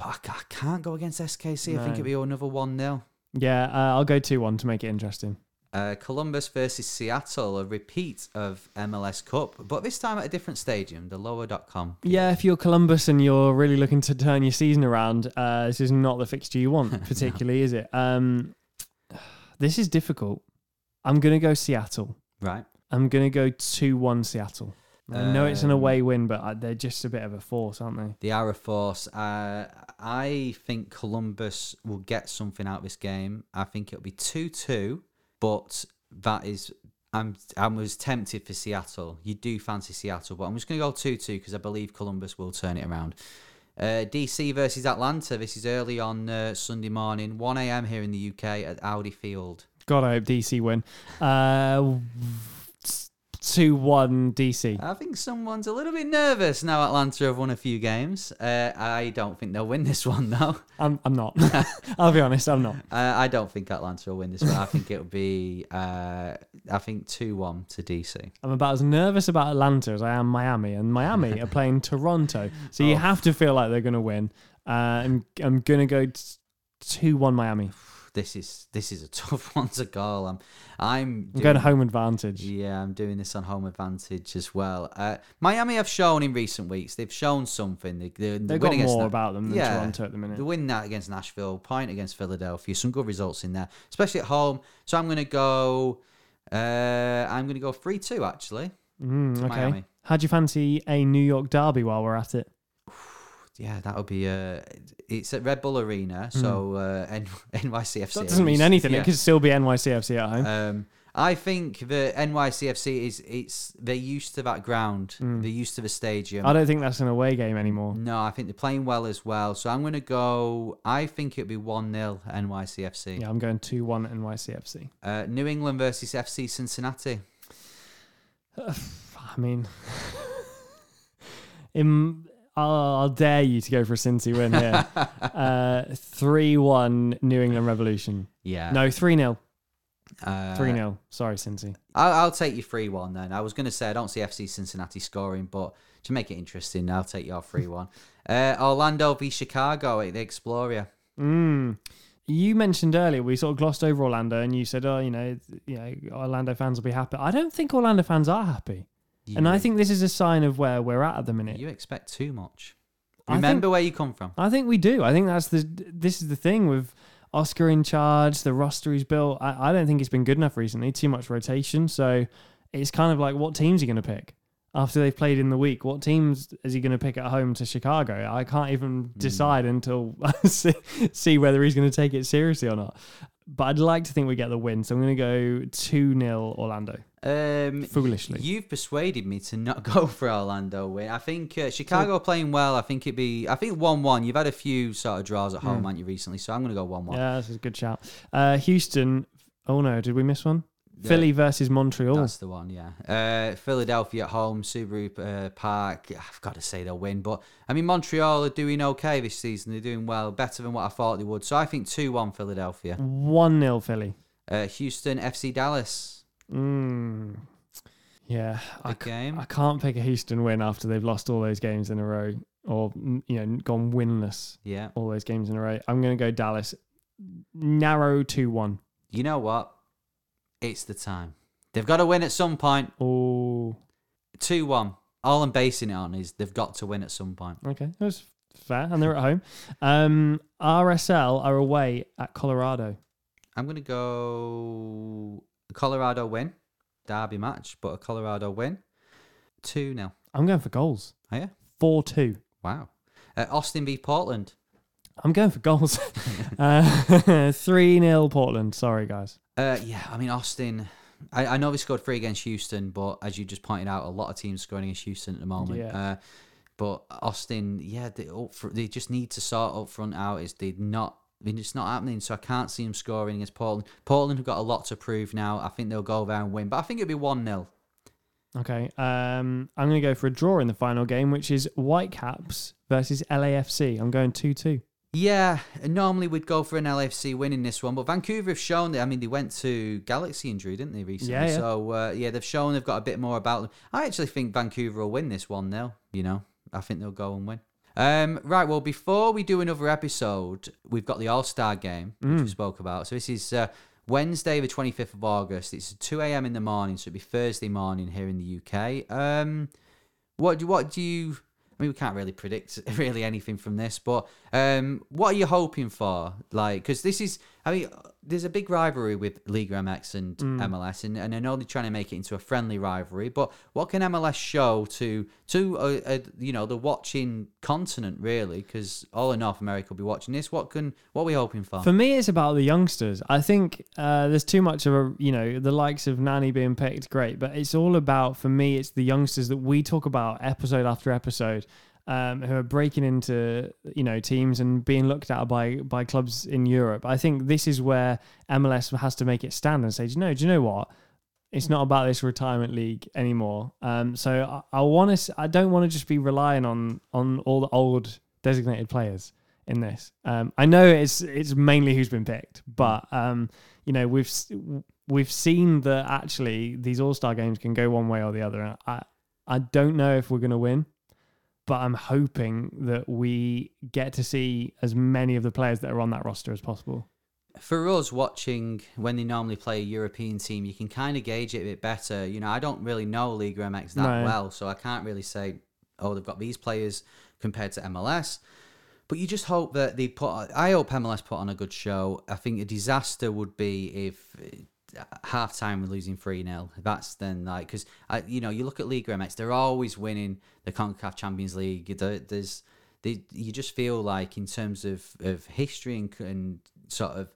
Speaker 4: But I I can't go against SKC. I think it'll be another 1 0.
Speaker 3: Yeah, uh, I'll go 2 1 to make it interesting.
Speaker 4: Uh, Columbus versus Seattle, a repeat of MLS Cup, but this time at a different stadium, the lower.com.
Speaker 3: Yeah, if you're Columbus and you're really looking to turn your season around, uh, this is not the fixture you want, particularly, is it? Um, this is difficult. I'm going to go Seattle.
Speaker 4: Right.
Speaker 3: I'm going to go 2 1 Seattle. I know it's an
Speaker 4: Um,
Speaker 3: away win, but uh, they're just a bit of a force, aren't they?
Speaker 4: The Arrow Force. Uh, I think Columbus will get something out of this game. I think it'll be 2 2, but that is. I'm I was tempted for Seattle. You do fancy Seattle, but I'm just going to go 2 2 because I believe Columbus will turn it around. Uh, DC versus Atlanta. This is early on uh, Sunday morning, 1 a.m. here in the UK at Audi Field.
Speaker 3: God, I hope DC win. Uh, 2 1 DC.
Speaker 4: I think someone's a little bit nervous now. Atlanta have won a few games. Uh, I don't think they'll win this one though.
Speaker 3: I'm, I'm not. I'll be honest, I'm not.
Speaker 4: Uh, I don't think Atlanta will win this one. I think it'll be, uh, I think two one to DC.
Speaker 3: I'm about as nervous about Atlanta as I am Miami, and Miami are playing Toronto, so you have to feel like they're going to win. Uh, I'm I'm going to go two one Miami.
Speaker 4: This is this is a tough one to call. I'm I'm
Speaker 3: I'm going home advantage.
Speaker 4: Yeah, I'm doing this on home advantage as well. Uh, Miami have shown in recent weeks they've shown something. They, they,
Speaker 3: They've
Speaker 4: win
Speaker 3: got more
Speaker 4: Na-
Speaker 3: about them than
Speaker 4: Yeah.
Speaker 3: Toronto at the minute.
Speaker 4: The win that against Nashville, point against Philadelphia, some good results in there, especially at home. So I'm going to go. Uh, I'm going to go three two actually.
Speaker 3: Mm, okay.
Speaker 4: Miami.
Speaker 3: How do you fancy a New York derby while we're at it?
Speaker 4: Yeah, that would be. Uh, it's at Red Bull Arena, so uh, N- NYCFC.
Speaker 3: Hmm. That doesn't mean anything.
Speaker 4: Yeah.
Speaker 3: It could still be NYCFC at home.
Speaker 4: Um, I think the NYCFC is it's they're used to that ground.
Speaker 3: Hmm.
Speaker 4: They're used to the stadium.
Speaker 3: I don't think that's an away game anymore.
Speaker 4: no, I think they're playing well as well. So I'm going to go. I think it'll be one 0 NYCFC.
Speaker 3: Yeah, I'm going two one NYCFC.
Speaker 4: Uh, New England versus FC Cincinnati.
Speaker 3: I mean, in, I'll, I'll dare you to go for a Cincy win here. Uh, three one New England Revolution.
Speaker 4: Yeah.
Speaker 3: No, three 0
Speaker 4: Uh,
Speaker 3: Three 0 Sorry, Cincy.
Speaker 4: I'll, I'll take you 3 1 then. I was going to say I don't see FC Cincinnati scoring, but to make it interesting, I'll take your 3 1. Uh, Orlando v Chicago at the Exploria.
Speaker 3: Mm. You mentioned earlier we sort of glossed over Orlando, and you said, "Oh, you know, you know, Orlando fans will be happy." I don't think Orlando fans are happy, and I think this is a sign of where we're at at the minute.
Speaker 4: You expect too much. Remember
Speaker 3: think-
Speaker 4: where you come from.
Speaker 3: I think we do. I think that's the. This is the thing with Oscar in charge. The roster he's built. I, I don't think it's been good enough recently. Too much rotation. So it's kind of like, what teams are you going to pick after they've played in the week? What teams is he going to pick at home to Chicago? I can't even hmm. decide until I see, see whether he's going to take it seriously or not. but I'd like to think we get the win. So I'm going to go 2 0 Orlando.
Speaker 4: Um,
Speaker 3: Foolishly.
Speaker 4: You've persuaded me to not go for Orlando win. I think uh, Chicago are playing well. I think it'd be. I think one one. You've had a few sort of draws at home, haven't you, recently? So I'm going to go one one.
Speaker 3: Yeah, that's a good shout. Uh, Houston. Oh no, did we miss one? Philly versus Montreal.
Speaker 4: That's the one, yeah. Uh, Philadelphia at home, Subaru uh, Park. I've got to say they'll win, but I mean Montreal are doing okay this season. They're doing well, better than what I thought they would. So I think two one Philadelphia.
Speaker 3: 1 0 Philly.
Speaker 4: Uh, Houston FC Dallas.
Speaker 3: Mm. Yeah, I,
Speaker 4: Big
Speaker 3: c-
Speaker 4: game.
Speaker 3: I can't pick a Houston win after they've lost all those games in a row or mm, you know gone winless
Speaker 4: Yeah.
Speaker 3: all those games in a row. I'm going to go Dallas. Narrow 2 1.
Speaker 4: You know what? It's the time. They've got to win at some point.
Speaker 3: Oh,
Speaker 4: Two one. All I'm basing it on is they've got to win at some point.
Speaker 3: okay. That's fair. And they're at home. Um, RSL are away at Colorado.
Speaker 4: I'm gonna go Colorado win. Derby match, but a Colorado win. Two 0
Speaker 3: I'm going for goals.
Speaker 4: Are you?
Speaker 3: 4 2.
Speaker 4: Wow. Uh, Austin v Portland.
Speaker 3: I'm going for goals. uh, 3 0 Portland. Sorry, guys.
Speaker 4: Uh, yeah, I mean Austin. I, I know they scored three against Houston, but as you just pointed out, a lot of teams scoring against Houston at the moment.
Speaker 3: Yeah.
Speaker 4: Uh, but Austin, yeah, they they just need to sort up front out. Is they not? I mean, it's not happening. So I can't see them scoring against Portland. Portland have got a lot to prove now. I think they'll go there and win, but I think it'll be one 0
Speaker 3: Okay. Um, I'm going to go for a draw in the final game, which is Whitecaps versus LAFC. I'm going 2 2.
Speaker 4: Yeah, normally we'd go for an LFC winning this one, but Vancouver have shown that. I mean, they went to Galaxy injury, didn't they recently?
Speaker 3: Yeah, yeah.
Speaker 4: So uh, yeah, they've shown they've got a bit more about them. I actually think Vancouver will win this one now. You know, I think they'll go and win. Um, right. Well, before we do another episode, we've got the All Star game which we spoke about. So this is uh, Wednesday, the twenty fifth of August. It's two a.m. in the morning, so it'll be Thursday morning here in the UK. Um, what do what do you? I mean, we can't really predict really anything from this, but um, what are you hoping for? Like, because this is, I mean, there's a big rivalry with Liga MX and MLS, and, and I know they're trying to make it into a friendly rivalry. But what can MLS show to to uh, uh, you know the watching continent really? Because all in North America will be watching this. What can what are we hoping for?
Speaker 3: For me, it's about the youngsters. I think uh, there's too much of a, you know, the likes of Nani being picked, great, but it's all about, for me, it's the youngsters that we talk about episode after episode. Um, who are breaking into you know teams and being looked at by by clubs in Europe? I think this is where MLS has to make it stand and say, do you know, do you know what? It's not about this retirement league anymore. Um, so I, I want to. I don't want to just be relying on on all the old designated players in this. Um, I know it's it's mainly who's been picked, but um, you know we've we've seen that actually these All Star games can go one way or the other. I I don't know if we're going to win, but I'm hoping that we get to see as many of the players that are on that roster as possible.
Speaker 4: for us watching when they normally play a European team, you can kind of gauge it a bit better. You know, I don't really know Liga MX that
Speaker 3: No.
Speaker 4: well, so I can't really say, oh, they've got these players compared to MLS. But you just hope that they put. I hope MLS put on a good show. I think a disaster would be if half time we're losing 3 0. That's then like, because, you know, you look at Liga MX, they're always winning the CONCACAF Champions League. There- There's, they, you just feel like, in terms of, of history and, and sort of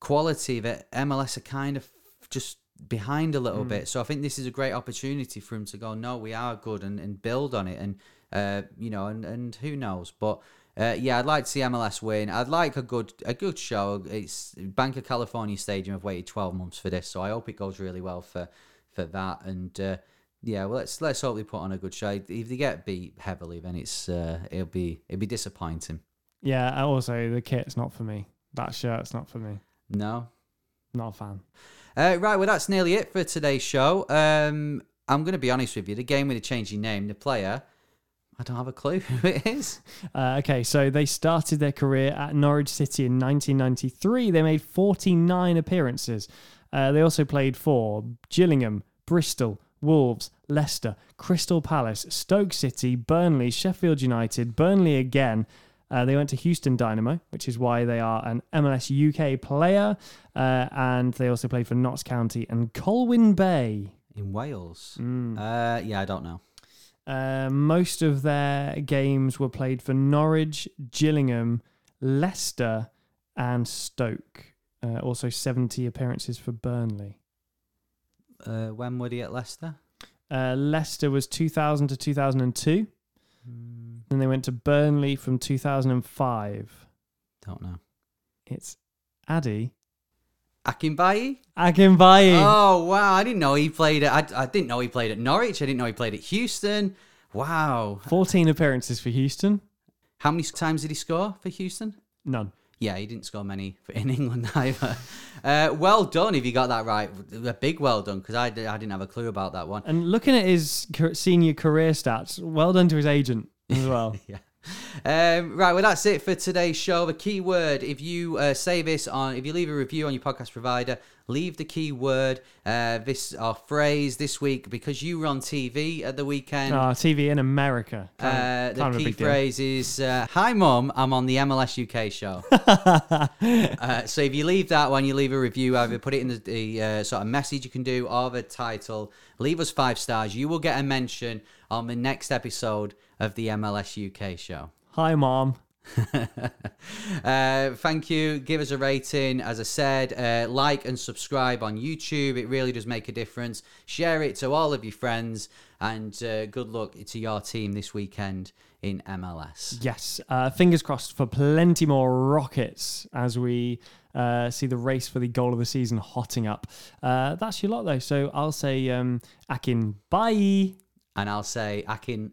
Speaker 4: quality that MLS are kind of just behind a little bit. So I think this is a great opportunity for him to go, no, we are good and, and build on it. And, uh, you know, and, and who knows. But uh, yeah, I'd like to see MLS win. I'd like a good a good show. It's Banc of California Stadium. I've waited 12 months for this, so I hope it goes really well for, for that. And uh, yeah, well, let's let's hope they put on a good show. If they get beat heavily, then it's uh, it'll be it'll be disappointing.
Speaker 3: Yeah. Also, the kit's not for me. That shirt's not for me.
Speaker 4: No,
Speaker 3: Not a fan.
Speaker 4: Uh, right, well, that's nearly it for today's show. Um, I'm going to be honest with you. The game with the changing name, the player, I don't have a clue who it is.
Speaker 3: Uh, okay, so they started their career at Norwich City in 1993. They made 49 appearances. Uh, they also played for Gillingham, Bristol, Wolves, Leicester, Crystal Palace, Stoke City, Burnley, Sheffield United, Burnley again. Uh, they went to Houston Dynamo, which is why they are an MLS UK player. Uh, and they also played for Notts County and Colwyn Bay.
Speaker 4: In Wales.
Speaker 3: Mm.
Speaker 4: Uh, yeah, I don't know.
Speaker 3: Uh, most of their games were played for Norwich, Gillingham, Leicester, and Stoke. Uh, also 70 appearances for Burnley.
Speaker 4: Uh, when were he at Leicester?
Speaker 3: Uh, Leicester was 2000 to 2002.
Speaker 4: Hmm.
Speaker 3: Then they went to Burnley from 2005.
Speaker 4: Don't know.
Speaker 3: It's Ade
Speaker 4: Akinbiyi?
Speaker 3: Akinbiyi.
Speaker 4: Oh wow! I didn't know he played at. I, I didn't know he played at Norwich. I didn't know he played at Houston. Wow!
Speaker 3: 14 appearances for Houston.
Speaker 4: How many times did he score for Houston?
Speaker 3: None.
Speaker 4: Yeah, he didn't score many in England either. Uh, well done if you got that right. A big well done because I, I didn't have a clue about that one.
Speaker 3: And looking at his senior career stats, well done to his agent as well.
Speaker 4: yeah. Um, right, well, that's it for today's show. The keyword, if you uh, say this on, if you leave a review on your podcast provider, leave the keyword, uh, this our phrase this week because you were on TV at the weekend.
Speaker 3: Ah, TV in America.
Speaker 4: Uh, the
Speaker 3: kind of a
Speaker 4: key
Speaker 3: big deal.
Speaker 4: phrase is uh, "Hi, mum. I'm on the MLS UK show." uh, so if you leave that one, you leave a review. Either put it in the, the uh, sort of message you can do, or the title. Leave us five stars. You will get a mention on the next episode of the MLS UK show.
Speaker 3: Hi, mom.
Speaker 4: uh, thank you. Give us a rating. As I said, uh, like and subscribe on YouTube. It really does make a difference. Share it to all of your friends. And uh, good luck to your team this weekend in MLS.
Speaker 3: Yes. Uh, fingers crossed for plenty more rockets as we uh, see the race for the goal of the season hotting up. Uh, that's your lot, though. So I'll say, um, Akin, bye.
Speaker 4: And I'll say, Akin,